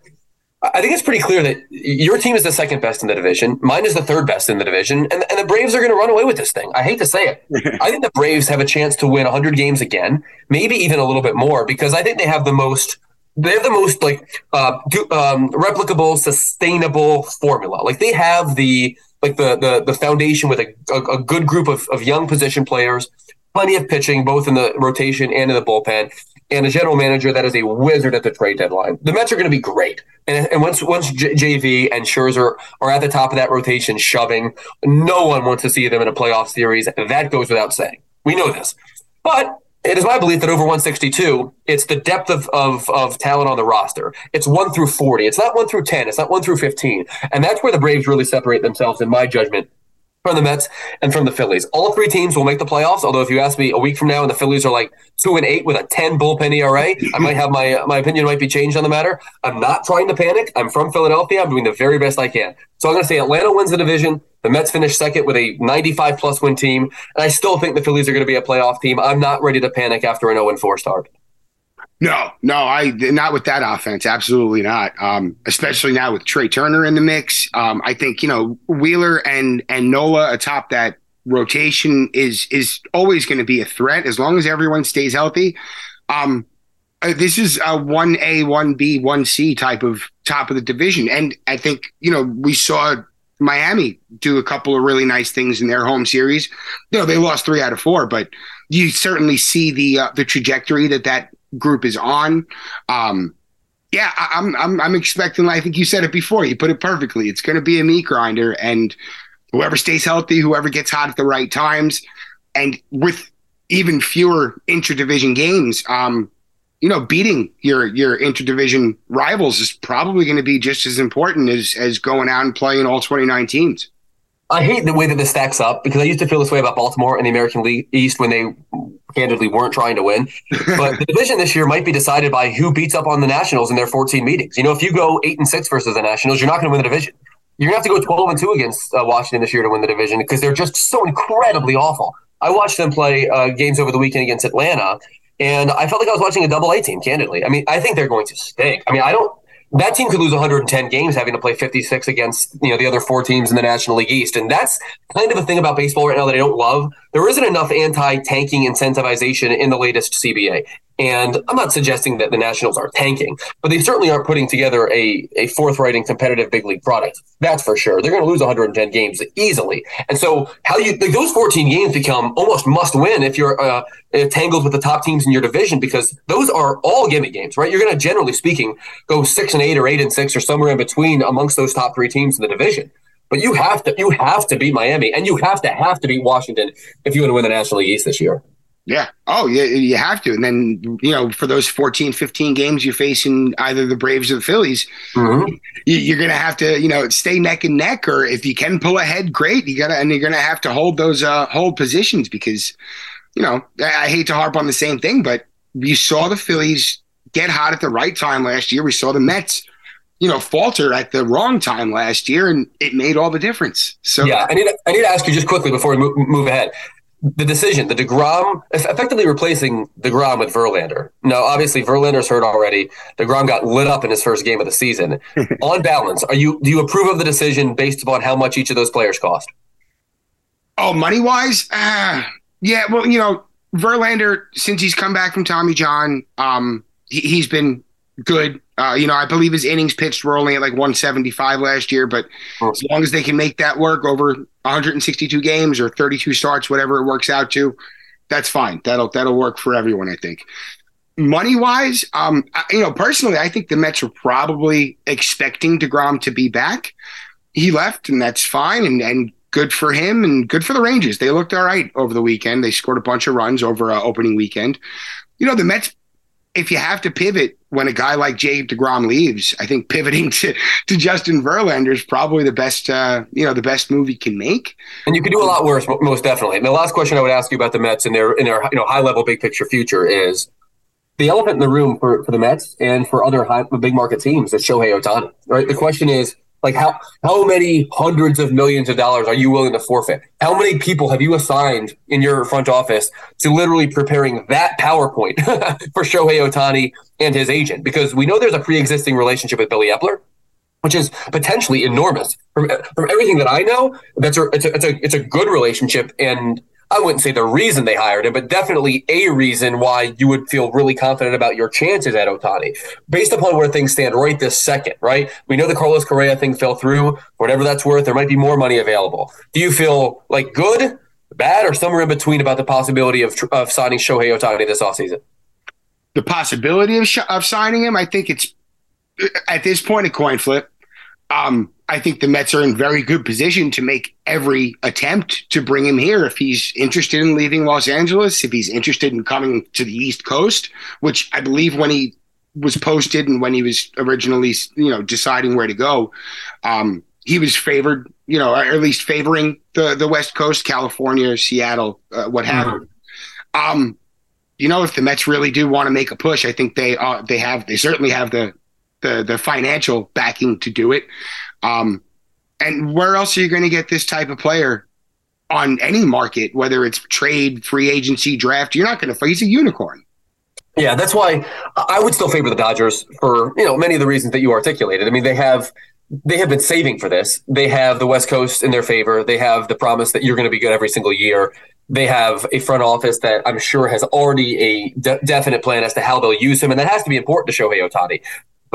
I think it's pretty clear that your team is the second best in the division. Mine is the third best in the division. And, and the Braves are going to run away with this thing. I hate to say it. I think the Braves have a chance to win 100 games again, maybe even a little bit more, because I think they have the most. They have the most like uh, um, replicable, sustainable formula. Like they have the like the the, the foundation with a, a, a good group of, of young position players, plenty of pitching, both in the rotation and in the bullpen, and a general manager that is a wizard at the trade deadline. The Mets are going to be great, and, and once once J- JV and Scherzer are at the top of that rotation, shoving, no one wants to see them in a playoff series. That goes without saying. We know this, but it is my belief that over 162, it's the depth of, of, of talent on the roster. It's one through 40. It's not one through 10. It's not one through 15. And that's where the Braves really separate themselves, in my judgment, from the Mets and from the Phillies. All three teams will make the playoffs. Although, if you ask me a week from now and the Phillies are like two and eight with a 10 bullpen ERA, I might have my uh, my opinion might be changed on the matter. I'm not trying to panic. I'm from Philadelphia. I'm doing the very best I can. So I'm going to say Atlanta wins the division. The Mets finish second with a 95 plus win team, and I still think the Phillies are going to be a playoff team. I'm not ready to panic after an 0 4 start.
No, no, I not with that offense. Absolutely not. Um, especially now with Trea Turner in the mix. Um, I think you know Wheeler and and Nola atop that rotation is is always going to be a threat as long as everyone stays healthy. Um, uh, this is a one A, one B, one C type of top of the division, and I think you know we saw Miami do a couple of really nice things in their home series. You know they lost three out of four, but you certainly see the uh, the trajectory that that group is on. Um, yeah, I, I'm I'm I'm expecting. I think you said it before. You put it perfectly. It's going to be a meat grinder, and whoever stays healthy, whoever gets hot at the right times, and with even fewer interdivision games, um, you know, beating your your interdivision rivals is probably going to be just as important as as going out and playing all 29 teams.
I hate the way that this stacks up because I used to feel this way about Baltimore and the American League East when they candidly weren't trying to win. But the division this year might be decided by who beats up on the Nationals in their 14 meetings. You know, if you go eight and six versus the Nationals, you're not going to win the division. You're going to have to go 12 and two against uh, Washington this year to win the division because they're just so incredibly awful. I watched them play uh, games over the weekend against Atlanta, and I felt like I was watching a double A team. Candidly, I mean, I think they're going to stink. I mean, I don't that team could lose 110 games having to play 56 against you know the other four teams in the National League East, and that's kind of a thing about baseball right now that I don't love. There isn't enough anti-tanking incentivization in the latest CBA. And I'm not suggesting that the Nationals are tanking, but they certainly aren't putting together a, a forthright and competitive big league product. That's for sure. They're going to lose 110 games easily. And so, how you like, those 14 games become almost must win if you're uh, tangled with the top teams in your division because those are all gimme games, right? You're going to generally speaking go six and eight or eight and six or somewhere in between amongst those top three teams in the division. But you have to you have to beat Miami and you have to have to beat Washington if you want to win the National League East this year.
Yeah. Oh, yeah, you have to. And then, you know, for those 14, 15 games you're facing either the Braves or the Phillies, mm-hmm. you, are going to have to, you know, stay neck and neck. Or if you can pull ahead, great. You got to, and you're going to have to hold those, uh, hold positions because, you know, I, I hate to harp on the same thing, but you saw the Phillies get hot at the right time last year. We saw the Mets you know, falter at the wrong time last year, and it made all the difference. So
yeah, I need to, I need to ask you just quickly before we move, move ahead the decision, the Degrom, effectively replacing Degrom with Verlander. Now, obviously, Verlander's hurt already. Degrom got lit up in his first game of the season. On balance, are you do you approve of the decision based upon how much each of those players cost?
Oh, money wise, uh, yeah. Well, you know, Verlander since he's come back from Tommy John, um, he, has been good. Uh, you know, I believe his innings pitched were only at like 175 last year, but oh. as long as they can make that work over 162 games or 32 starts, whatever it works out to, that's fine. That'll that'll work for everyone, I think. Money wise, um, you know, personally, I think the Mets were probably expecting Degrom to be back. He left, and that's fine, and and good for him, and good for the Rangers. They looked all right over the weekend. They scored a bunch of runs over uh, opening weekend. You know, the Mets if you have to pivot when a guy like Jay DeGrom leaves, I think pivoting to, to Justin Verlander is probably the best, uh, you know, the best move he can make.
And you can do a lot worse, most definitely. And the last question I would ask you about the Mets and their, in their, you know, high level, big picture future is the elephant in the room for, for the Mets and for other high, big market teams is Shohei Ohtani, right? The question is, like how how many hundreds of millions of dollars are you willing to forfeit? How many people have you assigned in your front office to literally preparing that PowerPoint for Shohei Ohtani and his agent? Because we know there's a pre-existing relationship with Billy Eppler, which is potentially enormous. From from everything that I know, that's a it's a it's a, it's a good relationship and I wouldn't say the reason they hired him, but definitely a reason why you would feel really confident about your chances at Ohtani based upon where things stand right this second. Right, we know the Carlos Correa thing fell through. Whatever that's worth, there might be more money available. Do you feel like good, bad, or somewhere in between about the possibility of of signing Shohei Ohtani this offseason?
The possibility of, of signing him, I think it's at this point a coin flip. Um, I think the Mets are in very good position to make every attempt to bring him here if he's interested in leaving Los Angeles, if he's interested in coming to the East Coast, which I believe when he was posted and when he was originally, you know, deciding where to go, um, he was favored, you know, or at least favoring the the West Coast, California, Seattle, uh, what have you. Mm-hmm. Um, you know, if the Mets really do want to make a push, I think they uh, they have they certainly have the the the financial backing to do it. Um, and where else are you going to get this type of player on any market, whether it's trade, free agency, draft? You're not going to. He's a unicorn.
Yeah, that's why I would still favor the Dodgers for you know many of the reasons that you articulated. I mean, they have they have been saving for this. They have the West Coast in their favor. They have the promise that you're going to be good every single year. They have a front office that I'm sure has already a de- definite plan as to how they'll use him, and that has to be important to Shohei Ohtani.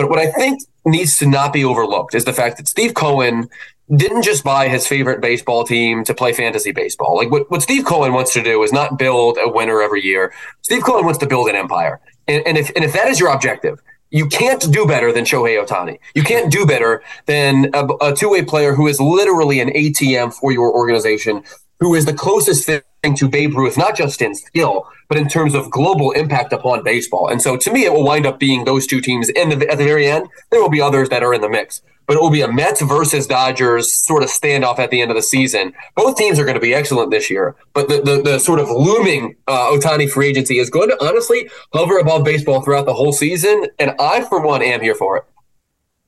But what I think needs to not be overlooked is the fact that Steve Cohen didn't just buy his favorite baseball team to play fantasy baseball. Like what, what Steve Cohen wants to do is not build a winner every year. Steve Cohen wants to build an empire. And, and if and if that is your objective, you can't do better than Shohei Ohtani. You can't do better than a, a two-way player who is literally an ATM for your organization, who is the closest thing to Babe Ruth, not just in skill, but in terms of global impact upon baseball. And so to me, it will wind up being those two teams the, at the very end. There will be others that are in the mix, but it will be a Mets versus Dodgers sort of standoff at the end of the season. Both teams are going to be excellent this year, but the, the, the sort of looming uh, Ohtani free agency is going to honestly hover above baseball throughout the whole season. And I, for one, am here for it.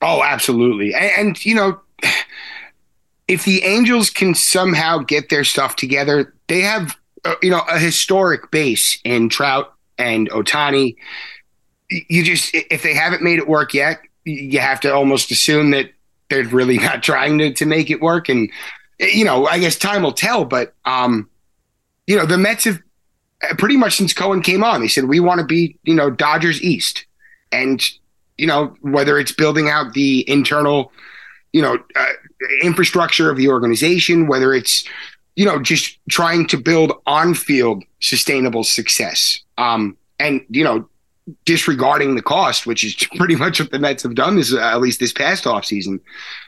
Oh, absolutely. and, and you know, if the Angels can somehow get their stuff together, they have uh, you know a historic base in Trout and Ohtani. You just if they haven't made it work yet, you have to almost assume that they're really not trying to to make it work. And you know, I guess time will tell. But um, you know, the Mets have pretty much since Cohen came on. They said we want to be, you know, Dodgers East, and you know whether it's building out the internal, you know, uh, infrastructure of the organization, whether it's you know just trying to build on-field sustainable success. Um, and you know disregarding the cost, which is pretty much what the Mets have done this, uh, at least this past offseason.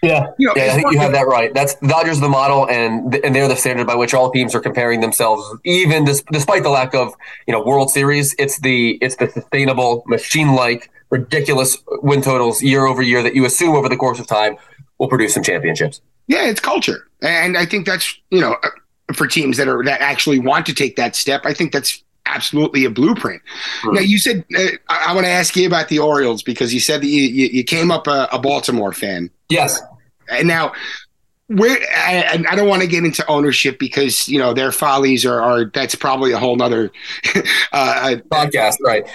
Yeah, you know, yeah, I think you have that right. That's Dodgers the model, and and they're the standard by which all teams are comparing themselves. Even despite the lack of you know World Series, it's the it's the sustainable machine like ridiculous win totals year over year that you assume over the course of time will produce some championships.
Yeah, it's culture, and I think that's you know for teams that are that actually want to take that step. I think that's absolutely a blueprint. Hmm. Now, you said uh, I, I want to ask you about the Orioles because you said that you, you, you came up a, a, Baltimore fan.
Yes.
And now, where I, I don't want to get into ownership because you know their follies are, are that's probably a whole nother
uh, uh, podcast, right?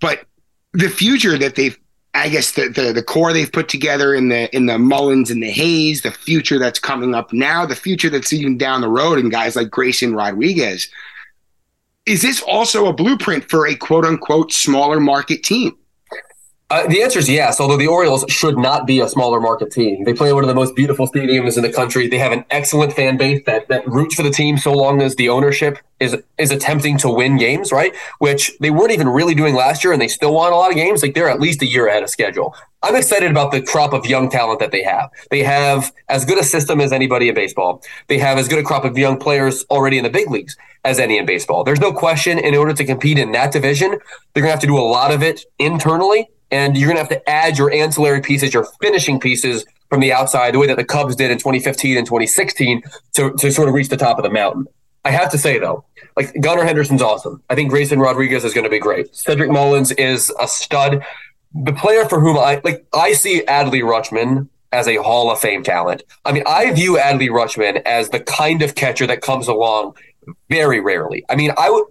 But the future that they've I guess the, the, the core they've put together in the in the Mullins and the Hays, the future that's coming up now, the future that's even down the road, and guys like Grayson Rodriguez is this also a blueprint for a quote unquote smaller market team?
Uh, the answer is yes, although the Orioles should not be a smaller market team. They play one of the most beautiful stadiums in the country. They have an excellent fan base that, that roots for the team so long as the ownership is is attempting to win games, right? Which they weren't even really doing last year, and they still won a lot of games. Like they're at least a year ahead of schedule. I'm excited about the crop of young talent that they have. They have as good a system as anybody in baseball. They have as good a crop of young players already in the big leagues as any in baseball. There's no question in order to compete in that division, they're going to have to do a lot of it internally and you're going to have to add your ancillary pieces, your finishing pieces from the outside, the way that the Cubs did in 2015 and 2016 to, to sort of reach the top of the mountain. I have to say though, like Gunnar Henderson's awesome. I think Grayson Rodriguez is going to be great. Cedric Mullins is a stud. The player for whom I like, I see Adley Rutschman as a Hall of Fame talent. I mean, I view Adley Rutschman as the kind of catcher that comes along very rarely. I mean, I would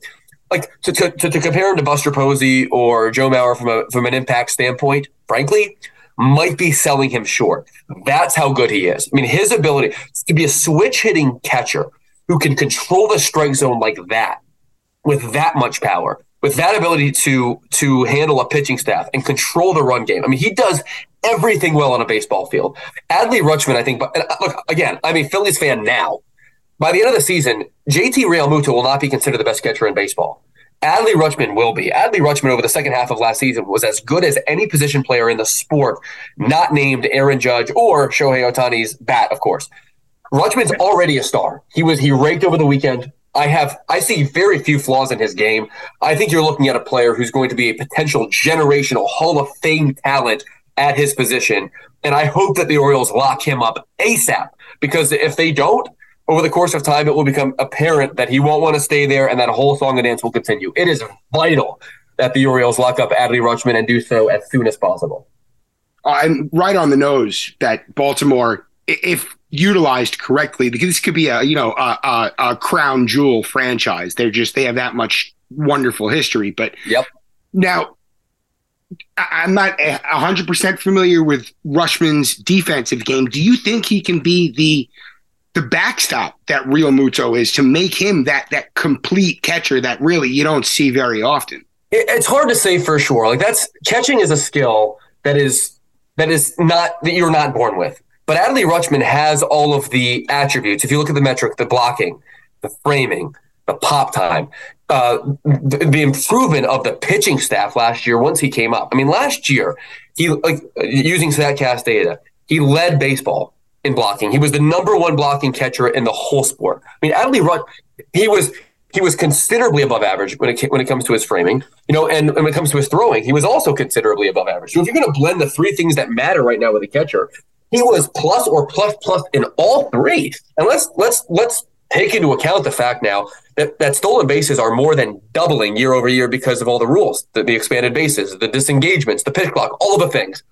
like to, to, to, to, compare him to Buster Posey or Joe Mauer from a from an impact standpoint, frankly, might be selling him short. That's how good he is. I mean, his ability to be a switch hitting catcher who can control the strike zone like that with that much power, with that ability to to handle a pitching staff and control the run game. I mean, he does everything well on a baseball field. Adley Rutschman, I think, but uh, look again, I'm a Phillies fan now. By the end of the season, JT Realmuto will not be considered the best catcher in baseball. Adley Rutschman will be. Adley Rutschman over the second half of last season was as good as any position player in the sport, not named Aaron Judge or Shohei Ohtani's bat, of course. Rutschman's already a star. He was he raked over the weekend. I have I see very few flaws in his game. I think you're looking at a player who's going to be a potential generational Hall of Fame talent at his position. And I hope that the Orioles lock him up ASAP because if they don't, over the course of time, it will become apparent that he won't want to stay there and that whole song and dance will continue. It is vital that the Orioles lock up Adley Rutschman and do so as soon as possible.
I'm right on the nose that Baltimore, if utilized correctly, because this could be a you know a, a, a crown jewel franchise. They're just they have that much wonderful history. But
yep.
Now, I'm not 100% familiar with Rutschman's defensive game. Do you think he can be the the backstop that Realmuto is to make him that that complete catcher that really you don't see very often.
It's hard to say for sure. Like that's catching is a skill that is that is not that you're not born with. But Adley Rutschman has all of the attributes. If you look at the metric, the blocking, the framing, the pop time, uh, the, the, improvement of the pitching staff last year once he came up. I mean, last year he like using Statcast data, he led baseball in blocking. He was the number one blocking catcher in the whole sport. I mean, Adley Rutt, he was he was considerably above average when it when it comes to his framing, you know, and, and when it comes to his throwing, he was also considerably above average. So if you're going to blend the three things that matter right now with a catcher, he was plus or plus plus in all three. And let's let's let's take into account the fact now that, that stolen bases are more than doubling year over year because of all the rules, the, the expanded bases, the disengagements, the pitch clock, all of the things.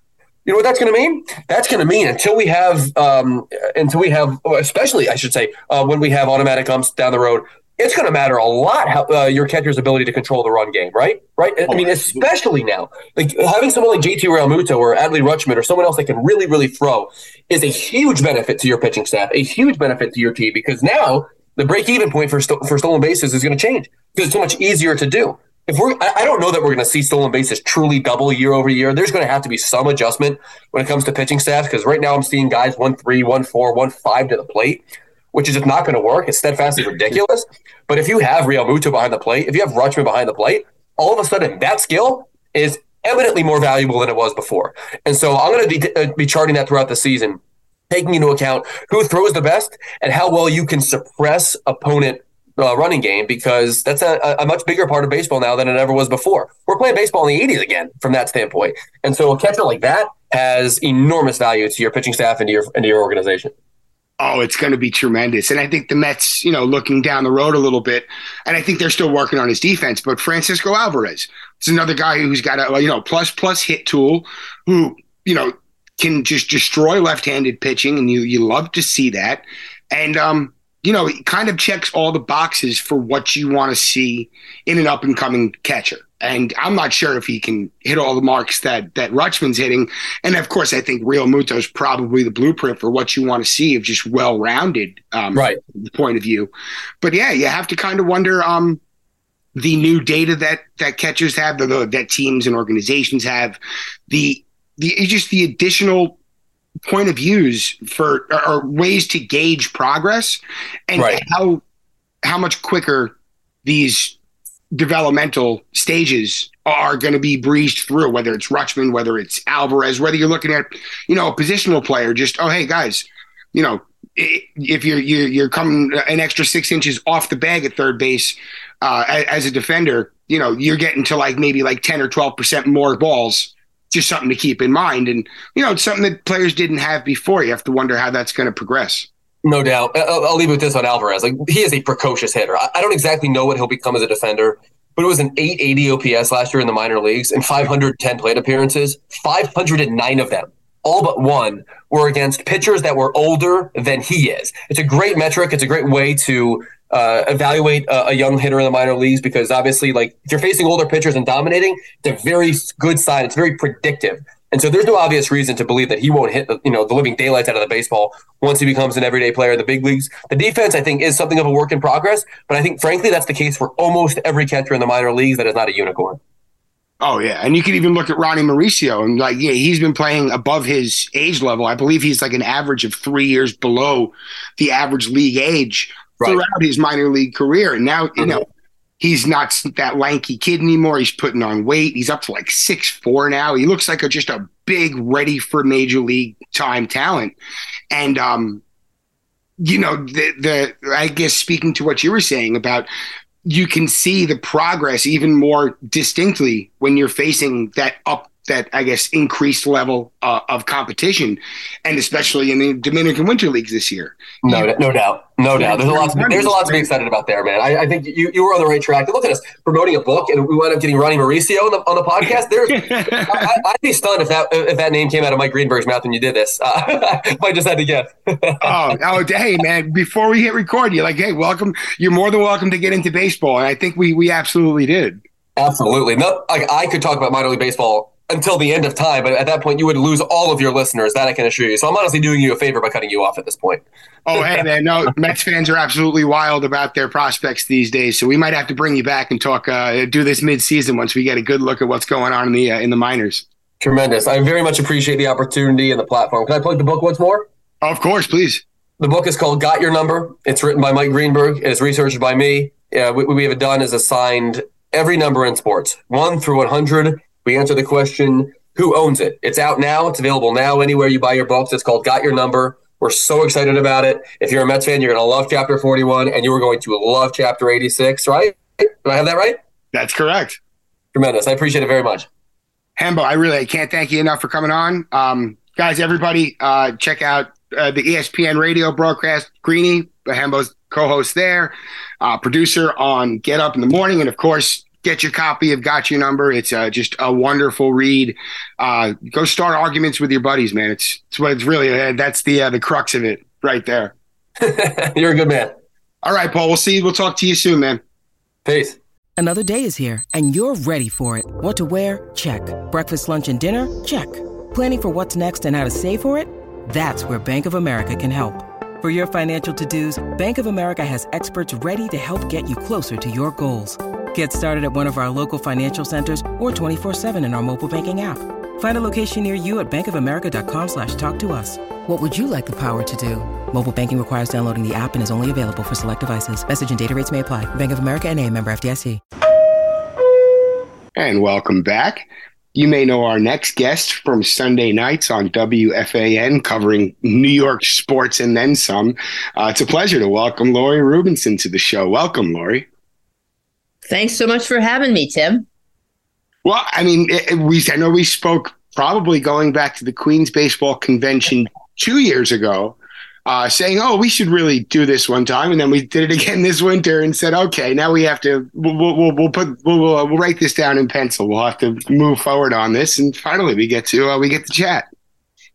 You know what that's going to mean? That's going to mean until we have, um, until we have, especially I should say, uh, when we have automatic umps down the road, it's going to matter a lot how uh, your catcher's ability to control the run game, right? Right. I mean, especially now, like having someone like JT Realmuto or Adley Rutschman or someone else that can really, really throw is a huge benefit to your pitching staff, a huge benefit to your team because now the break even point for sto- for stolen bases is going to change because it's so much easier to do. If we're, I, don't know that we're going to see stolen bases truly double year over year. There's going to have to be some adjustment when it comes to pitching staff because right now I'm seeing guys one three, one four, one five to the plate, which is just not going to work. It's steadfastly ridiculous. But if you have Realmuto behind the plate, if you have Rutschman behind the plate, all of a sudden that skill is eminently more valuable than it was before. And so I'm going to be, uh, be charting that throughout the season, taking into account who throws the best and how well you can suppress opponent uh, running game because that's a, a, much bigger part of baseball now than it ever was before. We're playing baseball in the 80s again from that standpoint. And so a catcher like that has enormous value to your pitching staff and to your, and to your organization.
Oh, it's going to be tremendous. And I think the Mets, you know, looking down the road a little bit, and I think they're still working on his defense, but Francisco Alvarez is another guy who's got a, you know, plus plus hit tool who, you know, can just destroy left-handed pitching and you you love to see that. And um, you know, he kind of checks all the boxes for what you want to see in an up and coming catcher. And I'm not sure if he can hit all the marks that that Rutschman's hitting. And of course, I think Realmuto is probably the blueprint for what you want to see of just well rounded um,
right
point of view. But yeah, you have to kind of wonder um, the new data that that catchers have, the, the, that teams and organizations have, the the just the additional point of views for or ways to gauge progress and right. how how much quicker these developmental stages are going to be breezed through, whether it's Rutschman, whether it's Alvarez, whether you're looking at, you know, a positional player, just, oh, hey, guys, you know, if you're, you're, coming an extra six inches off the bag at third base uh, as a defender, you know, you're getting to like maybe like 10 or 12% more balls just something to keep in mind. And, you know, it's something that players didn't have before. You have to wonder how that's going to progress.
No doubt. I'll, leave it with this on Alvarez. Like he is a precocious hitter. I, I don't exactly know what he'll become as a defender, but it was an 880 OPS last year in the minor leagues and 510 plate appearances. 509 of them, all but one, were against pitchers that were older than he is. It's a great metric. It's a great way to uh, evaluate a, a, young hitter in the minor leagues because obviously, like if you're facing older pitchers and dominating, it's a very good sign. It's very predictive. And so there's no obvious reason to believe that he won't hit the, you know the living daylights out of the baseball once he becomes an everyday player in the big leagues. The defense, I think, is something of a work in progress, but I think frankly that's the case for almost every catcher in the minor leagues that is not a unicorn.
Oh yeah, and you can even look at Ronny Mauricio and like yeah, he's been playing above his age level. I believe he's like an average of three years below the average league age right. throughout his minor league career. And now, you know, he's not that lanky kid anymore. He's putting on weight. He's up to like six four now. He looks like a, just a big, ready for major league time talent. And um, you know, the the I guess speaking to what you were saying about you can see the progress even more distinctly when you're facing that up that I guess increased level uh, of competition, and especially in the Dominican Winter Leagues this year.
No, no doubt, no doubt. There's a lot. To be, there's a lot to be excited about there, man. I, I, think you, you were on the right track. Look at us promoting a book, and we wound up getting Ronny Mauricio on the, on the podcast. There's, I, would be stunned if that if that name came out of Mike Greenberg's mouth when you did this. Uh, I just had to guess.
oh, oh, hey, man! Before we hit record, you're like, hey, welcome. You're more than welcome to get into baseball, and I think we we absolutely did.
Absolutely. No, like I could talk about minor league baseball until the end of time. But at that point, you would lose all of your listeners. That I can assure you. So I'm honestly doing you a favor by cutting you off at this point.
oh, hey man, no, Mets fans are absolutely wild about their prospects these days. So we might have to bring you back and talk, uh, do this mid-season once we get a good look at what's going on in the uh, in the minors.
Tremendous. I very much appreciate the opportunity and the platform. Can I plug the book once more?
Of course, please.
The book is called Got Your Number. It's written by Mike Greenberg. It is researched by me. Yeah, what we have done is assigned every number in sports, one through 100. We answer the question who owns it. It's out now. It's available now anywhere you buy your books. It's called Got Your Number. We're so excited about it. If you're a Mets fan, you're going to love chapter 41 and you are going to love chapter 86, right? Do I have that right?
That's correct.
Tremendous. I appreciate it very much.
Hembo, I really I can't thank you enough for coming on. Um, guys, everybody, uh, check out uh, the ESPN radio broadcast. Greeny, Hembo's co host there, uh, producer on Get Up in the Morning. And of course, get your copy of Got Your Number. It's uh, just a wonderful read. Uh, go start arguments with your buddies, man. It's it's what it's really. Uh, that's the uh, the crux of it right there.
You're a good man.
All right, Paul. We'll see. We'll talk to you soon, man.
Peace.
Another day is here, and you're ready for it. What to wear? Check. Breakfast, lunch, and dinner? Check. Planning for what's next and how to save for it? That's where Bank of America can help. For your financial to-dos, Bank of America has experts ready to help get you closer to your goals. Get started at one of our local financial centers or 24-7 in our mobile banking app. Find a location near you at bankofamerica.com slash talk to us. What would you like the power to do? Mobile banking requires downloading the app and is only available for select devices. Message and data rates may apply. Bank of America and a member FDIC.
And welcome back. You may know our next guest from Sunday nights on WFAN covering New York sports and then some. Uh, it's a pleasure to welcome Lori Rubinson to the show. Welcome, Lori.
Thanks so much for having me, Tim.
Well, I mean, it, we I know we spoke probably going back to the Queens Baseball Convention two years ago, uh, saying, "Oh, we should really do this one time," and then we did it again this winter and said, "Okay, now we have to we'll we'll, we'll put we'll, we'll, we'll write this down in pencil. We'll have to move forward on this." And finally, we get to uh, we get to chat.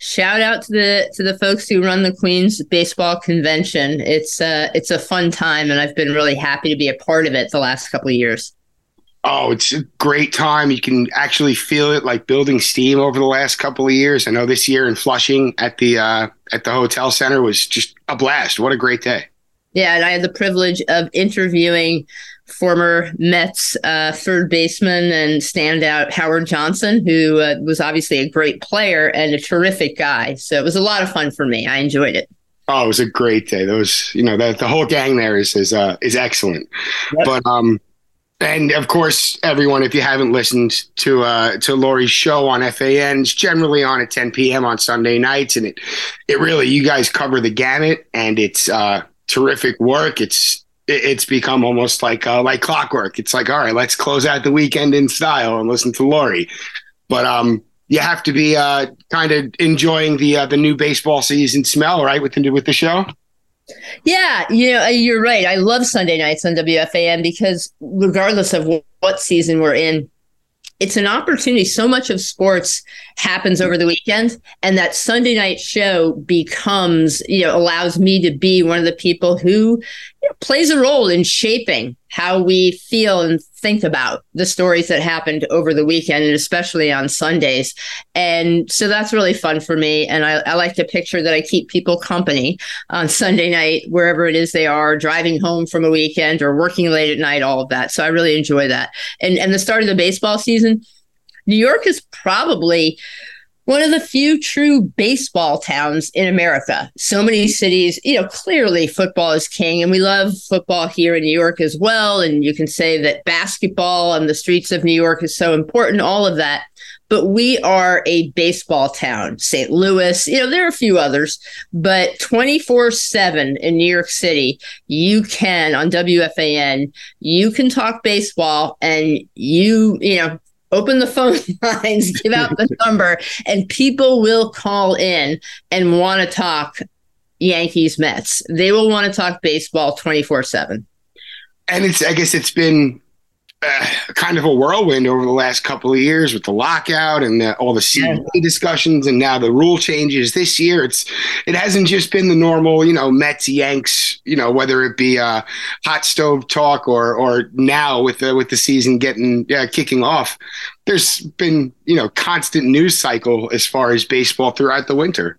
Shout out to the to the folks who run the Queens Baseball Convention. It's uh it's a fun time, and I've been really happy to be a part of it the last couple of years.
Oh, it's a great time. You can actually feel it like building steam over the last couple of years. I know this year in Flushing at the uh, at the hotel center was just a blast. What a great day.
Yeah, and I had the privilege of interviewing former Mets uh, third baseman and standout Howard Johnson, who uh, was obviously a great player and a terrific guy. So it was a lot of fun for me. I enjoyed it.
Oh, it was a great day. Those, you know, the, the whole gang there is is uh, is excellent. Yep. But um, and of course, everyone, if you haven't listened to uh, to Lori's show on FAN, it's generally on at 10 p.m. on Sunday nights, and it it really you guys cover the gamut, and it's uh, terrific work. It's it's become almost like uh, like clockwork. It's like all right, let's close out the weekend in style and listen to Lori. But um, you have to be uh, kind of enjoying the uh, the new baseball season smell, right, with the with the show.
Yeah, you know, uh, you're right. I love Sunday nights on WFAN because regardless of what season we're in, it's an opportunity. So much of sports happens over the weekend, and that Sunday night show becomes, you know, allows me to be one of the people who plays a role in shaping how we feel and think about the stories that happened over the weekend and especially on Sundays. And so that's really fun for me. And I, I, like to picture that I keep people company on Sunday night, wherever it is they are, driving home from a weekend or working late at night, all of that. So I really enjoy that. And and the start of the baseball season, New York is probably one of the few true baseball towns in America. So many cities, you know, clearly football is king, and we love football here in New York as well. And you can say that basketball on the streets of New York is so important, all of that. But we are a baseball town, St. Louis, you know, there are a few others, but 24 7 in New York City, you can on WFAN, you can talk baseball and you, you know, open the phone lines, give out the number, and people will call in and want to talk Yankees Mets. They will want to talk baseball 24 7.
And it's, I guess it's been uh, kind of a whirlwind over the last couple of years with the lockout and the, all the CBA yeah. discussions and now the rule changes this year. It's it hasn't just been the normal, you know, Mets Yanks, you know, whether it be uh, hot stove talk or or now with the with the season getting uh, kicking off. There's been you know constant news cycle as far as baseball throughout the winter.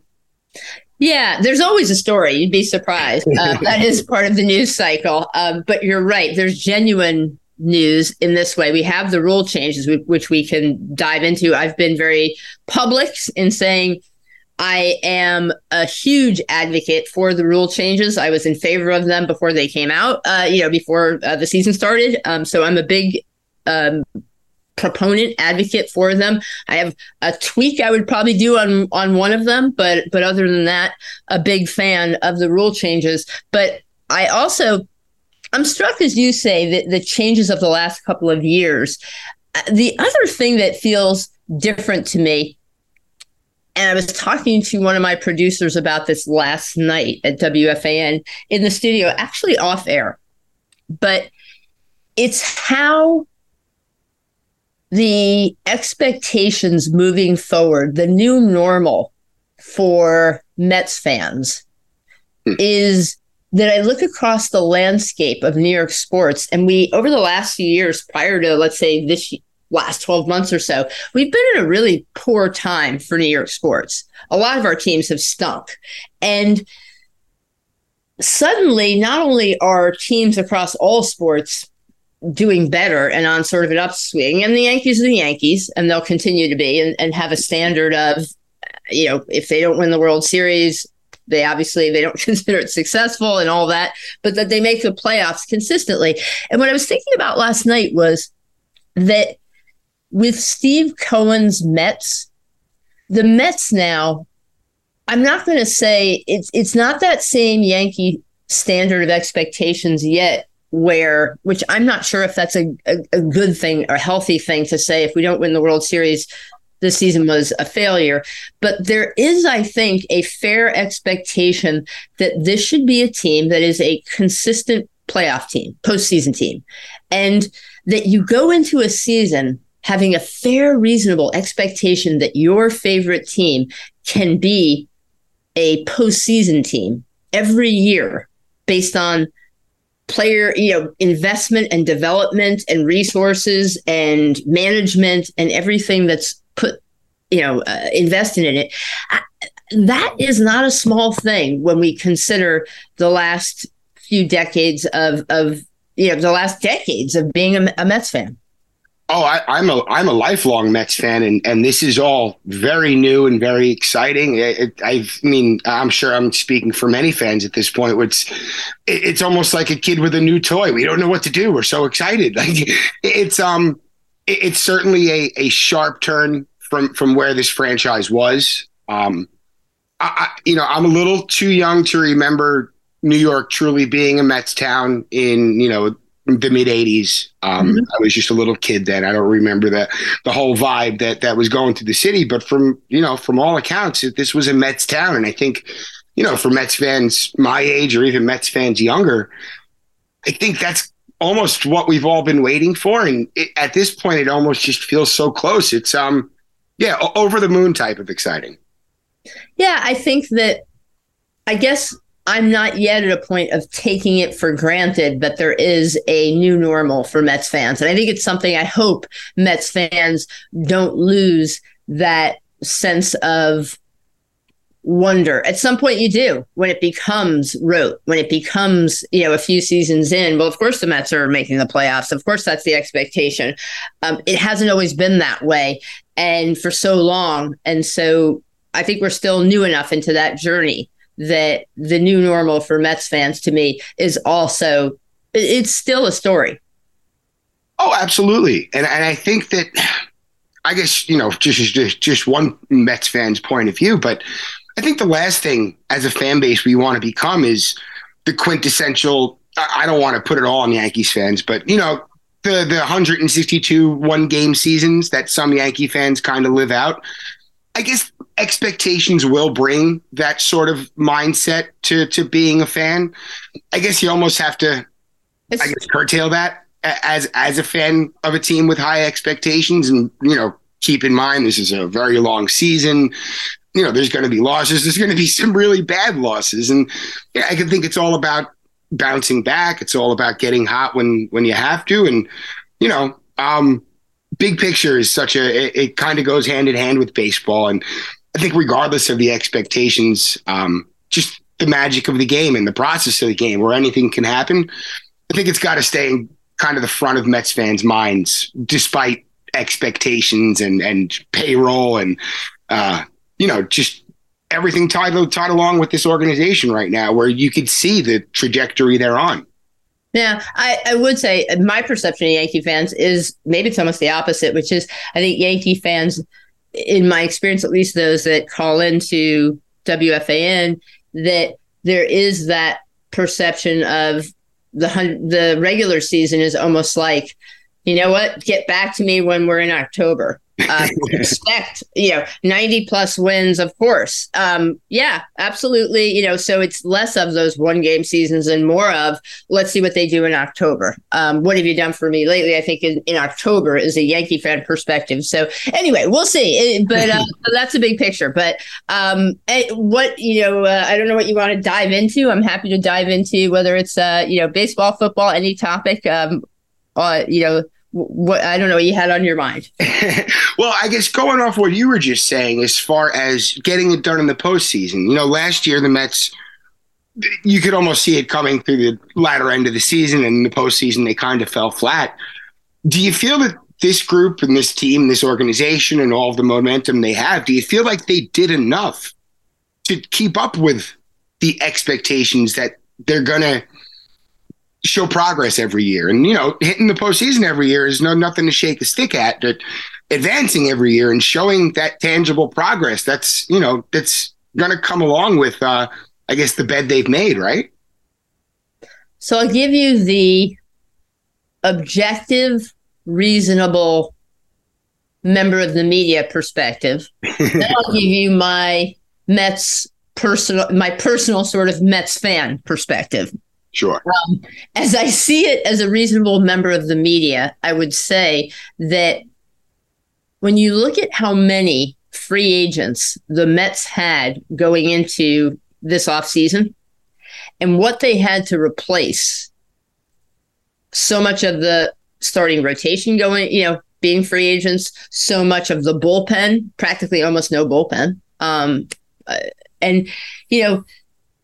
Yeah, there's always a story. You'd be surprised. Uh, that is part of the news cycle. Um, but you're right. There's genuine news in this way. We have the rule changes, which we can dive into. I've been very public in saying I am a huge advocate for the rule changes. I was in favor of them before they came out, uh, you know, before uh, the season started. Um, so I'm a big um, proponent advocate for them. I have a tweak I would probably do on on one of them, but but other than that, a big fan of the rule changes. But I also I'm struck, as you say, that the changes of the last couple of years. Uh, the other thing that feels different to me, and I was talking to one of my producers about this last night at WFAN in the studio, actually off air, but it's how the expectations moving forward, the new normal for Mets fans hmm. is that I look across the landscape of New York sports, and we, over the last few years, prior to, let's say, this last 12 months or so, we've been in a really poor time for New York sports. A lot of our teams have stunk. And suddenly, not only are teams across all sports doing better and on sort of an upswing, and the Yankees are the Yankees, and they'll continue to be and, and have a standard of, you know, if they don't win the World Series, they obviously they don't consider it successful and all that, but that they make the playoffs consistently. And what I was thinking about last night was that with Steve Cohen's Mets, the Mets now, I'm not going to say it's it's not that same Yankee standard of expectations yet where which I'm not sure if that's a, a, a, good thing or healthy thing to say if we don't win the World Series this season was a failure. But there is I think a fair expectation that this should be a team that is a consistent playoff team postseason team and that you go into a season having a fair, reasonable expectation that your favorite team can be a postseason team every year based on player, you know, investment and development and resources and management and everything that's you know, uh, invested in it. I, that is not a small thing when we consider the last few decades of, of you know, the last decades of being a, a Mets fan.
Oh, I, am a I'm a lifelong Mets fan, and and this is all very new and very exciting. It, I mean, I'm sure I'm speaking for many fans at this point. It's it's almost like a kid with a new toy. We don't know what to do. We're so excited. Like it's um, it's certainly a a sharp turn from from where this franchise was. Um, I, I you know I'm a little too young to remember New York truly being a Mets town in you know the mid 80s um, mm-hmm. i was just a little kid then. I don't remember the the whole vibe that that was going through the city but from you know from all accounts this was a mets town. And i think you know for mets fans my age or even mets fans younger i think that's almost what we've all been waiting for. And it, at this point it almost just feels so close. It's um yeah over the moon type of exciting
yeah i think that i guess I'm not yet at a point of taking it for granted that there is a new normal for Mets fans. And I think it's something I hope Mets fans don't lose that sense of wonder. At some point you do when it becomes rote, when it becomes, you know, a few seasons in. Well, of course the Mets are making the playoffs. Of course that's the expectation. Um, it hasn't always been that way and for so long. And so I think we're still new enough into that journey that the new normal for Mets fans to me is also it's still a story.
Oh, absolutely. And and I think that I guess, you know, just just just one Mets fan's point of view, but I think the last thing as a fan base we want to become is the quintessential I don't want to put it all on Yankees fans, but you know, the the 162 one game seasons that some Yankee fans kind of live out. I guess expectations will bring that sort of mindset to to being a fan. I guess you almost have to, it's, I guess, curtail that as as a fan of a team with high expectations, and you know, keep in mind this is a very long season. You know, there's going to be losses. There's going to be some really bad losses, and yeah, I can think it's all about bouncing back. It's all about getting hot when when you have to, and you know, um, big picture is such a it, it kind of goes hand in hand with baseball and i think regardless of the expectations um, just the magic of the game and the process of the game where anything can happen i think it's got to stay in kind of the front of mets fans minds despite expectations and and payroll and uh, you know just everything tied tied along with this organization right now where you could see the trajectory they're on.
Yeah, I, I would say my perception of Yankee fans is maybe it's almost the opposite, which is I think Yankee fans, in my experience, at least those that call into WFAN, that there is that perception of the the regular season is almost like, you know what, get back to me when we're in October. Uh, expect you know 90 plus wins of course. Um yeah absolutely you know so it's less of those one game seasons and more of let's see what they do in october. Um what have you done for me lately? I think in, in october is a yankee fan perspective. So anyway we'll see. It, but uh, that's a big picture. But um eh, what you know uh, i don't know what you want to dive into. I'm happy to dive into whether it's uh you know baseball football any topic. Um uh you know what I don't know what you had on your mind.
well, I guess going off what you were just saying, as far as getting it done in the postseason, you know, last year the Mets you could almost see it coming through the latter end of the season and in the postseason they kind of fell flat. Do you feel that this group and this team, this organization, and all of the momentum they have, do you feel like they did enough to keep up with the expectations that they're to show progress every year? And, you know, hitting the postseason every year is no nothing to shake a stick at, but advancing every year and showing that tangible progress, that's, you know, that's going to come along with, uh, I guess, the bed they've made, right?
So I'll give you the objective reasonable member of the media perspective. then I'll give you my Mets personal, my personal sort of Mets fan perspective.
Sure.
Um, as I see it as a reasonable member of the media, I would say that when you look at how many free agents the Mets had going into this offseason and what they had to replace, so much of the starting rotation going, you know, being free agents, so much of the bullpen, practically almost no bullpen. Um, uh, and, you know,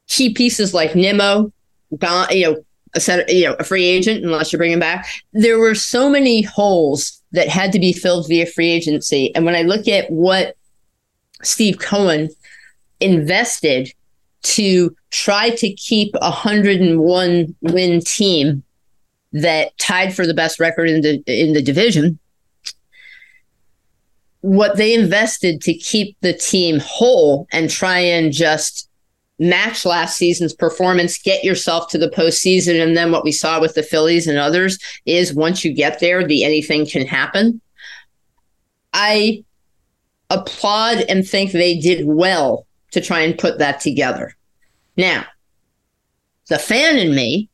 key pieces like Nimmo, gone, you know, a set, you know, a free agent unless you bring him back. There were so many holes that had to be filled via free agency. And when I look at what Steve Cohen invested to try to keep a 101 win team that tied for the best record in the in the division. What they invested to keep the team whole and try and just match last season's performance, get yourself to the postseason, and then what we saw with the Phillies and others is once you get there, the anything can happen. I applaud and think they did well to try and put that together. Now, the fan in me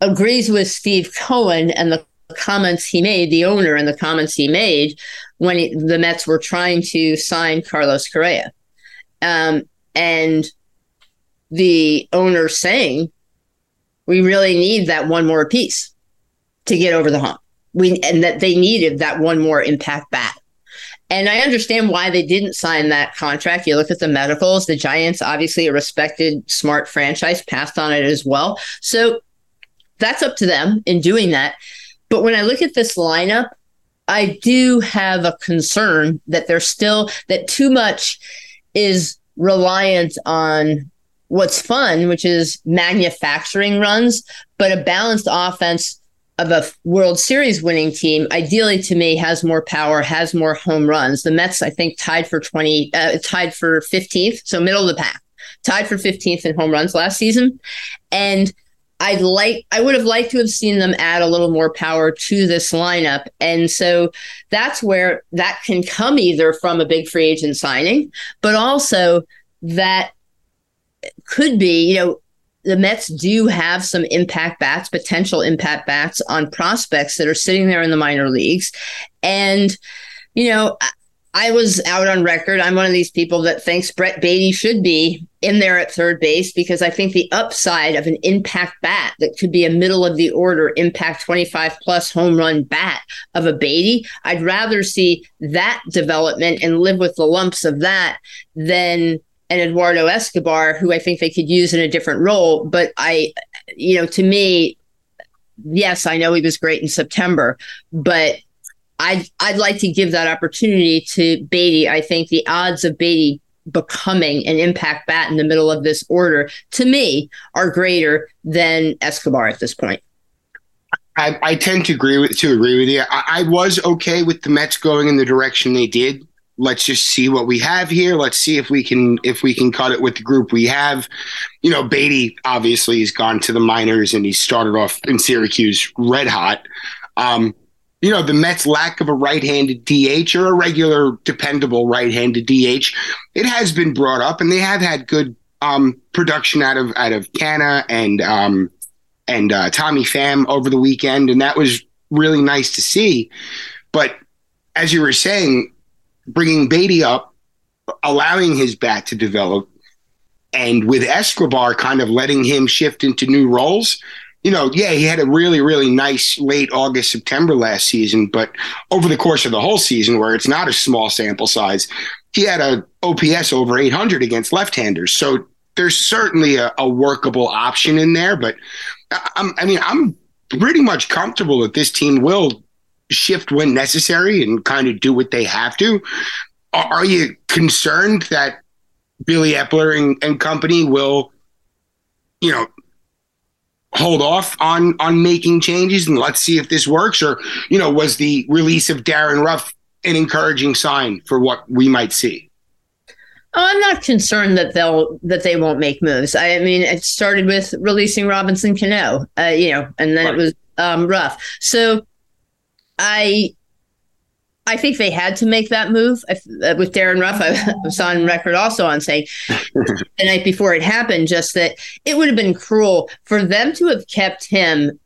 agrees with Steve Cohen and the comments he made, the owner and the comments he made when he, the Mets were trying to sign Carlos Correa. Um, and the owner saying, we really need that one more piece to get over the hump. We and that they needed that one more impact bat. And I understand why they didn't sign that contract. You look at the medicals, the Giants, obviously a respected, smart franchise, passed on it as well. So that's up to them in doing that. But when I look at this lineup, I do have a concern that there's still that too much is reliant on what's fun, which is manufacturing runs, but a balanced offense of a World Series winning team, ideally to me, has more power, has more home runs. The Mets, I think, tied for 20, uh, tied for 15th, so middle of the pack, tied for 15th in home runs last season. And I'd like I would have liked to have seen them add a little more power to this lineup. And so that's where that can come either from a big free agent signing, but also that could be, you know, the Mets do have some impact bats, potential impact bats on prospects that are sitting there in the minor leagues. And, you know, I was out on record. I'm one of these people that thinks Brett Baty should be in there at third base because I think the upside of an impact bat that could be a middle of the order impact 25 plus home run bat of a Baty, I'd rather see that development and live with the lumps of that than an Eduardo Escobar, who I think they could use in a different role. But I, you know, to me, yes, I know he was great in September, but I'd I'd like to give that opportunity to Baty. I think the odds of Baty becoming an impact bat in the middle of this order, to me, are greater than Escobar at this point.
I, I tend to agree with to agree with you. I, I was okay with the Mets going in the direction they did. Let's just see what we have here. Let's see if we can if we can cut it with the group we have. You know, Baty obviously has gone to the minors and he started off in Syracuse red hot. Um, you know, the Mets' lack of a right handed DH or a regular, dependable right handed DH, it has been brought up, and they have had good um, production out of out of Canha and um, and uh, Tommy Pham over the weekend, and that was really nice to see. But as you were saying, bringing Baty up, allowing his bat to develop, and with Escobar kind of letting him shift into new roles, you know, yeah, he had a really, really nice late August, September last season, but over the course of the whole season, where it's not a small sample size, he had a OPS over 800 against left-handers. So there's certainly a, a workable option in there. But I, I mean, I'm pretty much comfortable that this team will shift when necessary and kind of do what they have to. Are, are you concerned that Billy Eppler and, and company will, you know, hold off on on making changes and let's see if this works or you know was the release of Darin Ruf an encouraging sign for what we might see
oh, I'm not concerned that they'll that they won't make moves. I mean, it started with releasing Robinson Cano, uh, you know, and then right. it was um, Ruf. So I I think they had to make that move uh, with Darin Ruf. I was on record also on saying the night before it happened, just that it would have been cruel for them to have kept him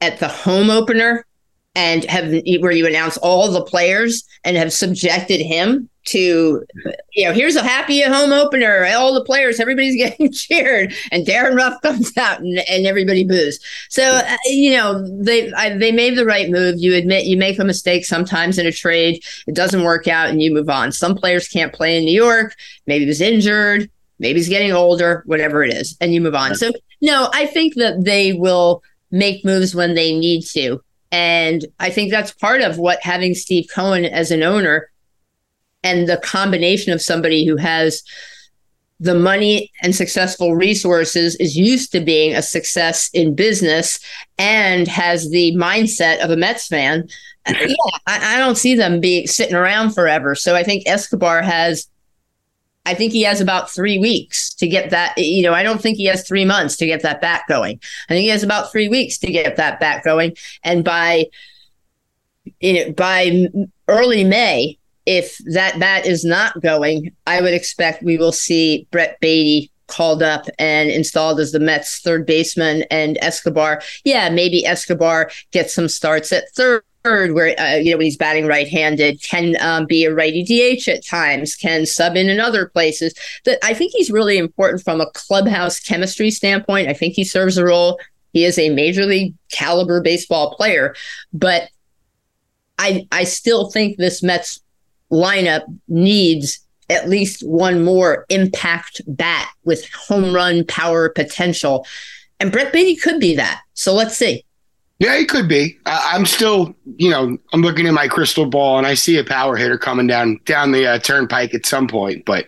at the home opener and have where you announce all the players and have subjected him to you know here's a happy home opener. All the players everybody's getting cheered. And Darin Ruf comes out and, and everybody boos. So uh, you know they I, they made the right move. You admit you make a mistake sometimes in a trade. It doesn't work out and you move on. Some players can't play in New York. Maybe he's injured. Maybe he's getting older whatever it is and you move on. So no I think that they will make moves when they need to. And I think that's part of what having Steve Cohen as an owner and the combination of somebody who has the money and successful resources is used to being a success in business and has the mindset of a Mets fan. Yeah, I, I don't see them being sitting around forever. So I think Escobar has I think he has about three weeks to get that. You know, I don't think he has three months to get that back going. I think he has about three weeks to get that back going. And by, you know, by early May, if that bat is not going, I would expect we will see Brett Baty called up and installed as the Mets third baseman and Escobar. Yeah, maybe Escobar gets some starts at third where uh, you know when he's batting right-handed can um, be a righty DH at times, can sub in in other places. That I think he's really important from a clubhouse chemistry standpoint. I think he serves a role. He is a major league caliber baseball player, but I I still think this Mets lineup needs at least one more impact bat with home run power potential. And Brett Baty could be that. So let's see.
Yeah, he could be. I'm still, you know, I'm looking at my crystal ball and I see a power hitter coming down down the uh, turnpike at some point. But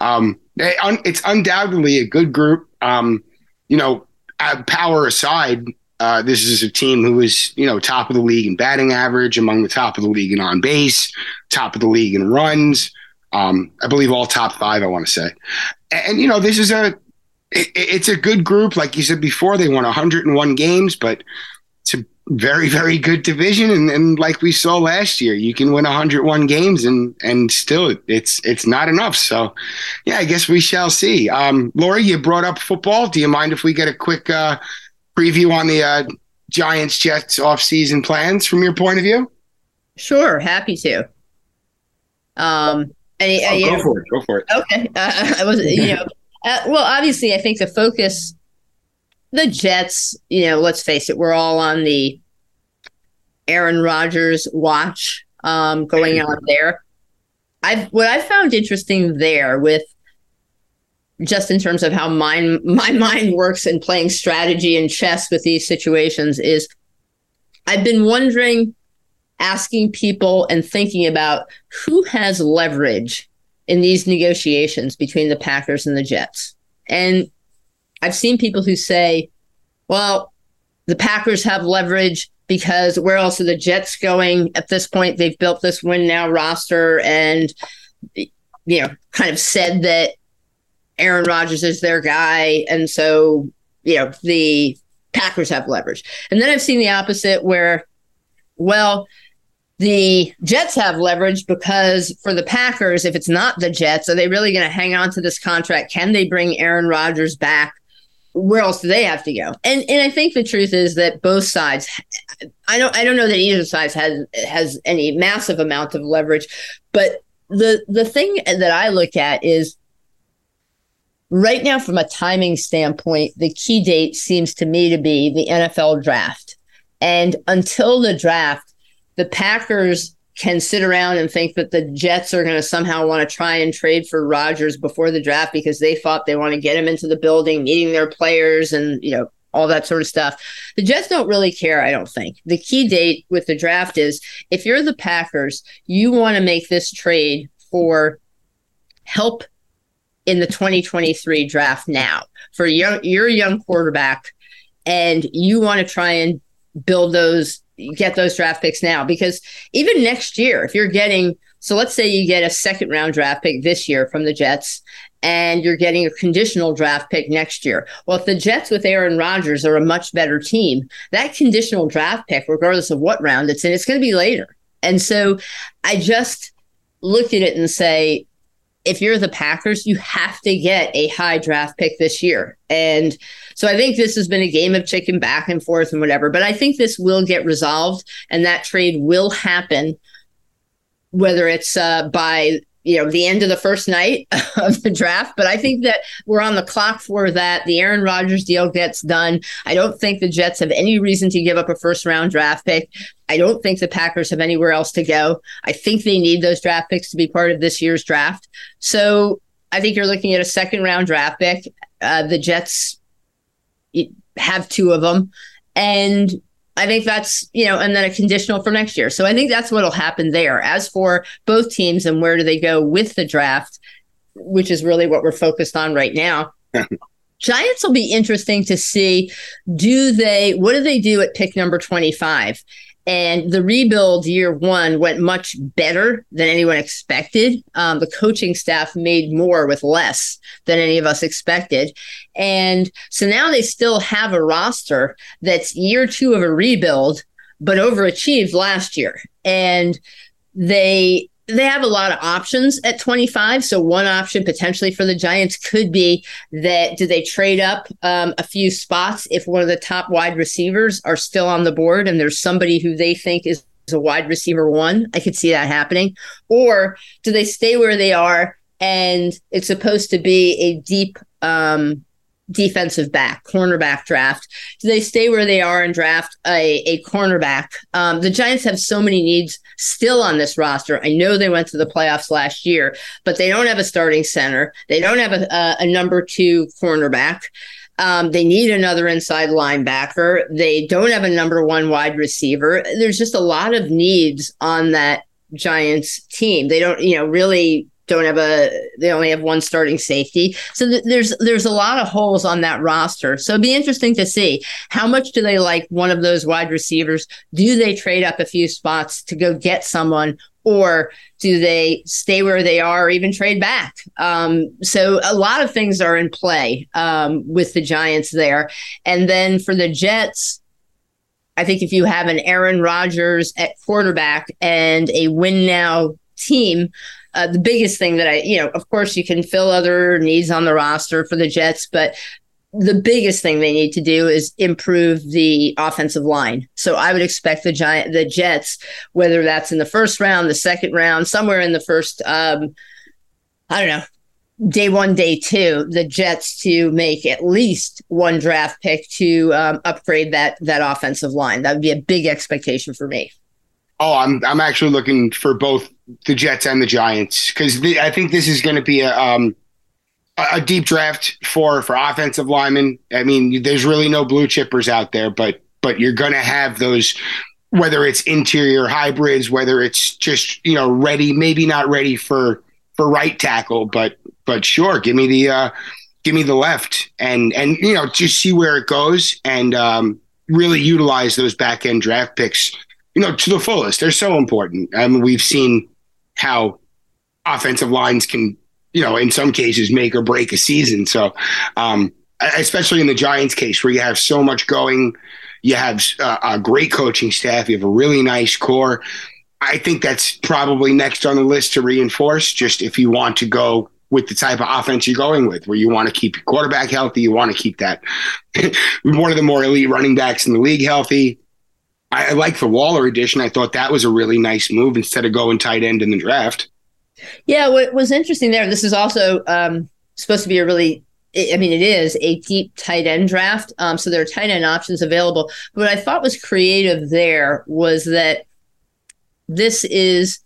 um, it's undoubtedly a good group. Um, you know, power aside, uh, this is a team who is, you know, top of the league in batting average, among the top of the league in on base, top of the league in runs. Um, I believe all top five. I want to say, and, and you know, this is a it, it's a good group. Like you said before, they won 101 games, but it's a very very good division. And, and like we saw last year, you can win 101 games and and still it's it's not enough. So, yeah, I guess we shall see. Um, Lori, you brought up football. Do you mind if we get a quick uh, preview on the uh, Giants Jets offseason plans from your point of view?
Sure, happy to. Um,
any, oh, go know, for it. Go for it.
Okay, uh, I was you know, uh, well, obviously, I think the focus, the Jets. You know, let's face it, we're all on the Aaron Rodgers watch um, going on there. I've what I found interesting there with just in terms of how my my mind works in playing strategy and chess with these situations is I've been wondering asking people and thinking about who has leverage in these negotiations between the Packers and the Jets. And I've seen people who say, well, the Packers have leverage because where else are the Jets going at this point? They've built this win now roster and you know, kind of said that Aaron Rodgers is their guy. And so, you know, the Packers have leverage. And then I've seen the opposite where, well, the Jets have leverage because for the Packers, if it's not the Jets, are they really going to hang on to this contract? Can they bring Aaron Rodgers back? Where else do they have to go? And and I think the truth is that both sides, I don't I don't know that either side has has any massive amount of leverage, but the the thing that I look at is right now, from a timing standpoint, the key date seems to me to be the NFL draft. And until the draft, the Packers can sit around and think that the Jets are going to somehow want to try and trade for Rodgers before the draft because they thought they want to get him into the building, meeting their players, and you know all that sort of stuff. The Jets don't really care, I don't think. The key date with the draft is if you're the Packers, you want to make this trade for help in the 2023 draft now for your your young quarterback and you want to try and build those get those draft picks now because even next year if you're getting so let's say you get a second round draft pick this year from the Jets and you're getting a conditional draft pick next year. Well, if the Jets with Aaron Rodgers are a much better team, that conditional draft pick, regardless of what round it's in, it's going to be later. And so I just look at it and say, if you're the Packers, you have to get a high draft pick this year. And so I think this has been a game of chicken back and forth and whatever, but I think this will get resolved and that trade will happen, whether it's uh, by you know the end of the first night of the draft but i think that we're on the clock for that. The aaron rodgers deal gets done. I don't think the jets have any reason to give up a first round draft pick. I don't think the packers have anywhere else to go. I think they need those draft picks to be part of this year's draft. So i think you're looking at a second round draft pick. Uh, the jets have two of them and I think that's, you know, and then a conditional for next year. So I think that's what'll happen there. As for both teams and where do they go with the draft, which is really what we're focused on right now. Giants will be interesting to see. Do they, what do they do at pick number 25? And the rebuild year one went much better than anyone expected. Um, the coaching staff made more with less than any of us expected. And so now they still have a roster that's year two of a rebuild, but overachieved last year. And they they have a lot of options at 25. So one option potentially for the Giants could be that do they trade up um, a few spots if one of the top wide receivers are still on the board and there's somebody who they think is a wide receiver one. I could see that happening. Or do they stay where they are and it's supposed to be a deep um, defensive back, cornerback draft. Do they stay where they are and draft a, a cornerback? Um, the Giants have so many needs still on this roster. I know they went to the playoffs last year, but they don't have a starting center. They don't have a, a, a number two cornerback. Um, they need another inside linebacker. They don't have a number one wide receiver. There's just a lot of needs on that Giants team. They don't, you know, really don't have a they only have one starting safety. So th- there's there's a lot of holes on that roster. So it'd be interesting to see how much do they like one of those wide receivers? Do they trade up a few spots to go get someone or do they stay where they are or even trade back? Um, so a lot of things are in play um, with the giants there. And then for the jets I think if you have an Aaron Rodgers at quarterback and a win now team, uh, the biggest thing that I, you know, of course, you can fill other needs on the roster for the Jets, but the biggest thing they need to do is improve the offensive line. So I would expect the giant, the Jets, whether that's in the first round, the second round, somewhere in the first, um, I don't know, day one, day two, the Jets to make at least one draft pick to um, upgrade that that offensive line. That would be a big expectation for me.
Oh, I'm I'm actually looking for both the Jets and the Giants because I think this is going to be a um, a deep draft for for offensive linemen. I mean, there's really no blue chippers out there, but but you're going to have those whether it's interior hybrids, whether it's just you know ready, maybe not ready for for right tackle, but but sure, give me the uh, give me the left and and you know just see where it goes and um, really utilize those back end draft picks you know, to the fullest. They're so important. I mean, we've seen how offensive lines can, you know, in some cases make or break a season. So, um, especially in the Giants case where you have so much going, you have uh, a great coaching staff, you have a really nice core. I think that's probably next on the list to reinforce. Just if you want to go with the type of offense you're going with, where you want to keep your quarterback healthy, you want to keep that one of the more elite running backs in the league healthy. I, I like the Waller edition. I thought that was a really nice move instead of going tight end in the draft.
Yeah, what was interesting there, this is also um, supposed to be a really I mean, it is a deep tight end draft. Um, so there are tight end options available. But what I thought was creative there was that this is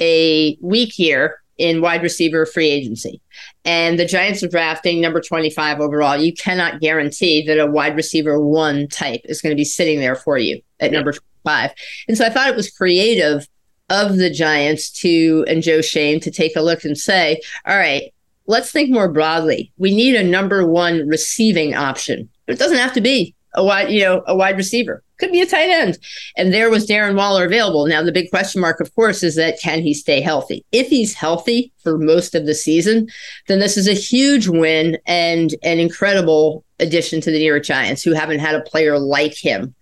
a weak year in wide receiver free agency. And the Giants are drafting number 25 overall. You cannot guarantee that a wide receiver one type is going to be sitting there for you at number 25. And so I thought it was creative of the Giants to, and Joe Schoen to take a look and say, all right, let's think more broadly. We need a number one receiving option. But it doesn't have to be a wide, you know, a wide receiver. Could be a tight end. And there was Darren Waller available. Now the big question mark, of course, is that can he stay healthy? If he's healthy for most of the season, then this is a huge win and an incredible addition to the New York Giants, who haven't had a player like him.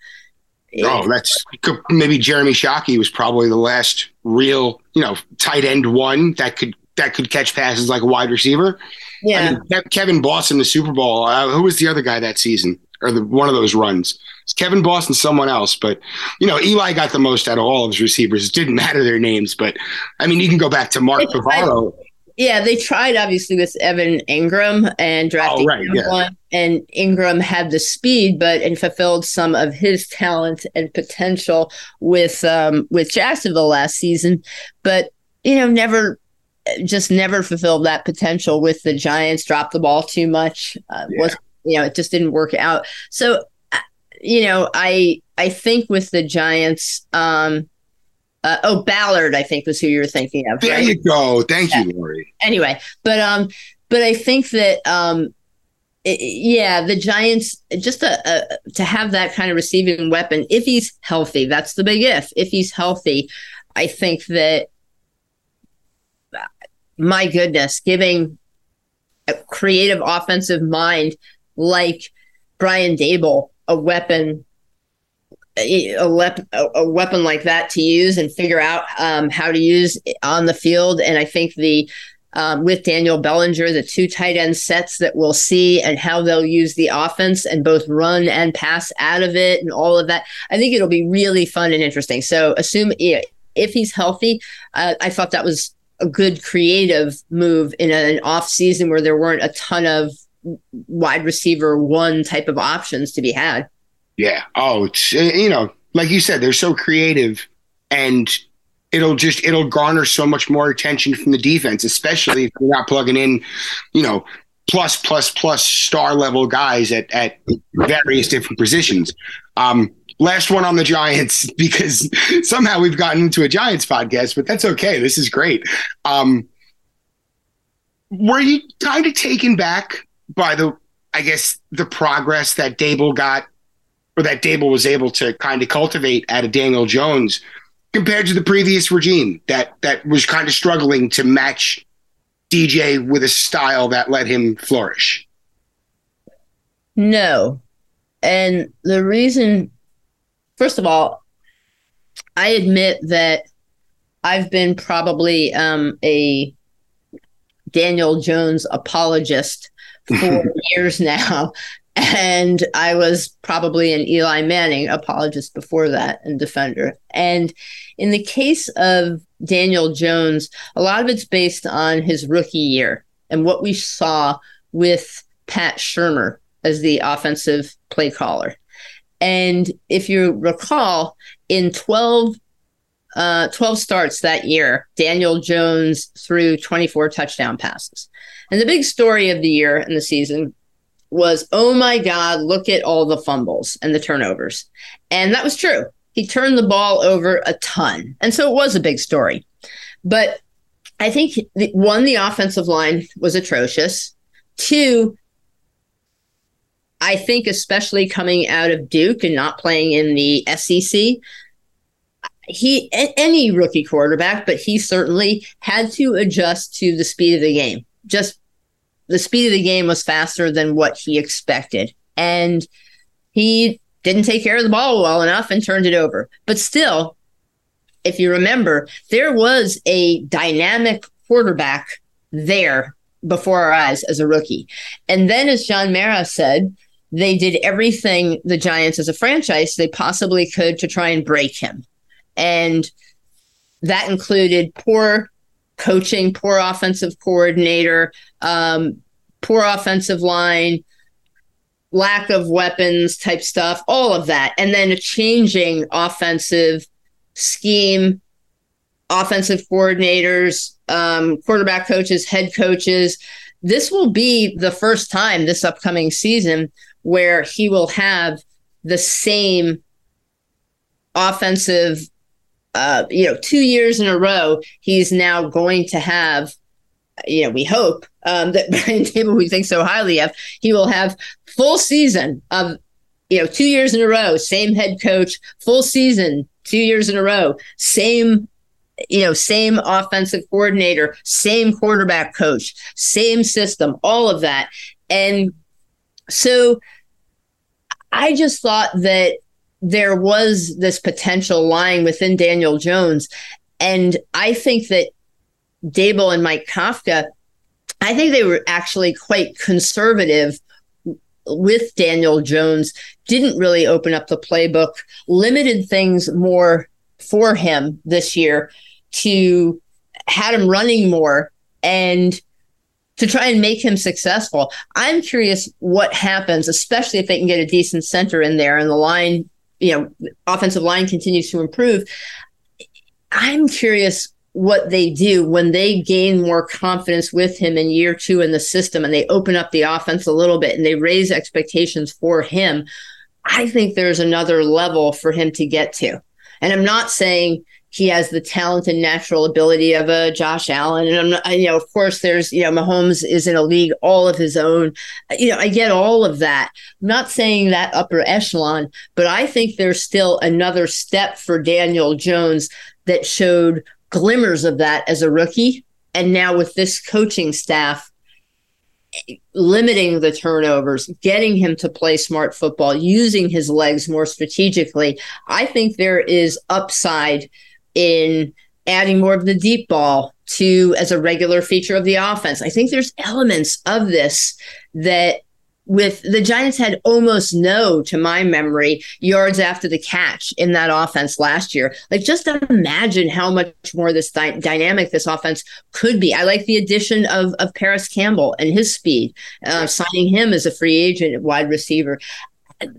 Oh, that's maybe Jeremy Shockey was probably the last real, you know, tight end one that could that could catch passes like a wide receiver.
Yeah,
I mean, Kevin Boss in the Super Bowl. Uh, who was the other guy that season? Or the, one of those runs. It's Kevin Boss and someone else, but you know Eli got the most out of all of his receivers. It didn't matter their names, but I mean you can go back to Mark Bavaro.
Yeah, they tried obviously with Evan Engram and drafting
oh, right, yeah.
one, and Engram had the speed, but and fulfilled some of his talent and potential with um, with Jacksonville last season, but you know never just never fulfilled that potential with the Giants. Dropped the ball too much. Uh, yeah. Was you know, it just didn't work out. So, uh, you know, I I think with the Giants, um, uh, oh Ballard, I think was who you were thinking of.
There
right?
you go. Thank yeah. you, Lori.
Anyway, but um, but I think that um, it, yeah, the Giants just a, a, to have that kind of receiving weapon if he's healthy. That's the big if. If he's healthy, I think that my goodness, giving a creative offensive mind like Brian Daboll a weapon a, lep- a weapon like that to use and figure out um, how to use on the field. And I think the um, with Daniel Bellinger, the two tight end sets that we'll see and how they'll use the offense and both run and pass out of it and all of that. I think it'll be really fun and interesting. So assume if he's healthy, uh, I thought that was a good creative move in an off season where there weren't a ton of wide receiver one type of options to be had.
Yeah. Oh, you know, like you said, they're so creative and it'll just it'll garner so much more attention from the defense, especially if you're not plugging in, you know, plus plus plus star level guys at at various different positions. Um, last one on the Giants because somehow we've gotten into a Giants podcast, but that's okay. This is great. Um, were you kind of taken back by the I guess the progress that Daboll got or that Daboll was able to kind of cultivate out of Daniel Jones compared to the previous regime that that was kind of struggling to match DJ with a style that let him flourish.
No. And the reason first of all, I admit that I've been probably um, a Daniel Jones apologist for years now. And I was probably an Eli Manning apologist before that and defender. And in the case of Daniel Jones, a lot of it's based on his rookie year and what we saw with Pat Shurmur as the offensive play caller. And if you recall, in 12, uh, 12 starts that year, Daniel Jones threw 24 touchdown passes. And the big story of the year and the season was, oh my God, look at all the fumbles and the turnovers. And that was true. He turned the ball over a ton. And so it was a big story. But I think one, the offensive line was atrocious. Two, I think, especially coming out of Duke and not playing in the SEC, he any rookie quarterback, but he certainly had to adjust to the speed of the game. Just the speed of the game was faster than what he expected. And he didn't take care of the ball well enough and turned it over. But still, if you remember, there was a dynamic quarterback there before our eyes as a rookie. And then, as John Mara said, they did everything the Giants as a franchise they possibly could to try and break him. And that included poor coaching, poor offensive coordinator, um, poor offensive line, lack of weapons type stuff, all of that. And then a changing offensive scheme offensive coordinators, um, quarterback coaches, head coaches. This will be the first time this upcoming season where he will have the same offensive, uh, you know, two years in a row. He's now going to have, you know, we hope um, that Brian Daboll, we think so highly of, he will have full season of, you know, two years in a row, same head coach, full season, two years in a row, same you know, same offensive coordinator, same quarterback coach, same system, all of that. And so I just thought that there was this potential lying within Daniel Jones. And I think that Daboll and Mike Kafka, I think they were actually quite conservative with Daniel Jones, didn't really open up the playbook, limited things more for him this year to had him running more and to try and make him successful. I'm curious what happens, especially if they can get a decent center in there and the line, you know, offensive line continues to improve. I'm curious what they do when they gain more confidence with him in year two in the system and they open up the offense a little bit and they raise expectations for him. I think there's another level for him to get to. And I'm not saying he has the talent and natural ability of a Josh Allen. And you know, of course, there's, you know, Mahomes is in a league all of his own. You know, I get all of that. I'm not saying that upper echelon, but I think there's still another step for Daniel Jones that showed glimmers of that as a rookie. And now with this coaching staff, limiting the turnovers, getting him to play smart football, using his legs more strategically, I think there is upside in adding more of the deep ball to as a regular feature of the offense. I think there's elements of this that with the Giants had almost no, to my memory, yards after the catch in that offense last year. Like, just imagine how much more this dy- dynamic this offense could be. I like the addition of of Parris Campbell and his speed, uh, signing him as a free agent wide receiver.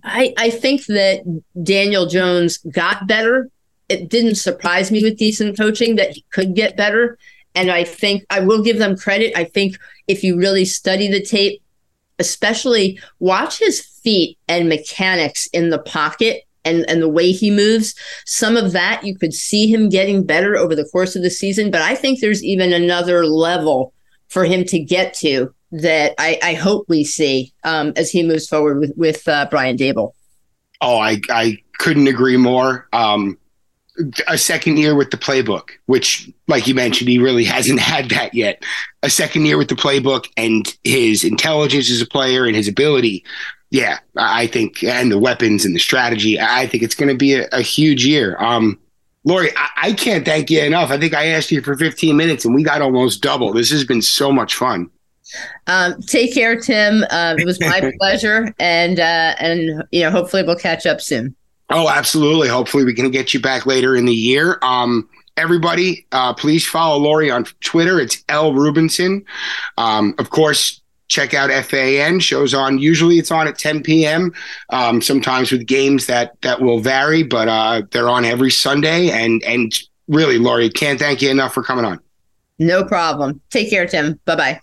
I, I think that Daniel Jones got better it didn't surprise me with decent coaching that he could get better. And I think I will give them credit. I think if you really study the tape, especially watch his feet and mechanics in the pocket and, and the way he moves, some of that you could see him getting better over the course of the season. But I think there's even another level for him to get to that I, I hope we see um, as he moves forward with, with uh, Brian Daboll.
Oh, I, I couldn't agree more. Um, a second year with the playbook, which, like you mentioned, he really hasn't had that yet. A second year with the playbook and his intelligence as a player and his ability. Yeah, I think, and the weapons and the strategy. I think it's going to be a, a, huge year. Um, Lori, I, I, can't thank you enough. I think I asked you for 15 minutes and we got almost double. This has been so much fun.
Um, take care, Tim. Uh, it was my pleasure, and uh, and you know, hopefully we'll catch up soon.
Oh, absolutely. Hopefully, we can get you back later in the year. Um, everybody, uh, please follow Lori on Twitter. It's L Rubinson. Um, of course, check out FAN shows on. Usually, it's on at 10 p.m. Um, sometimes with games that that will vary, but uh, they're on every Sunday. And and really, Lori, can't thank you enough for coming on.
No problem. Take care, Tim. Bye bye.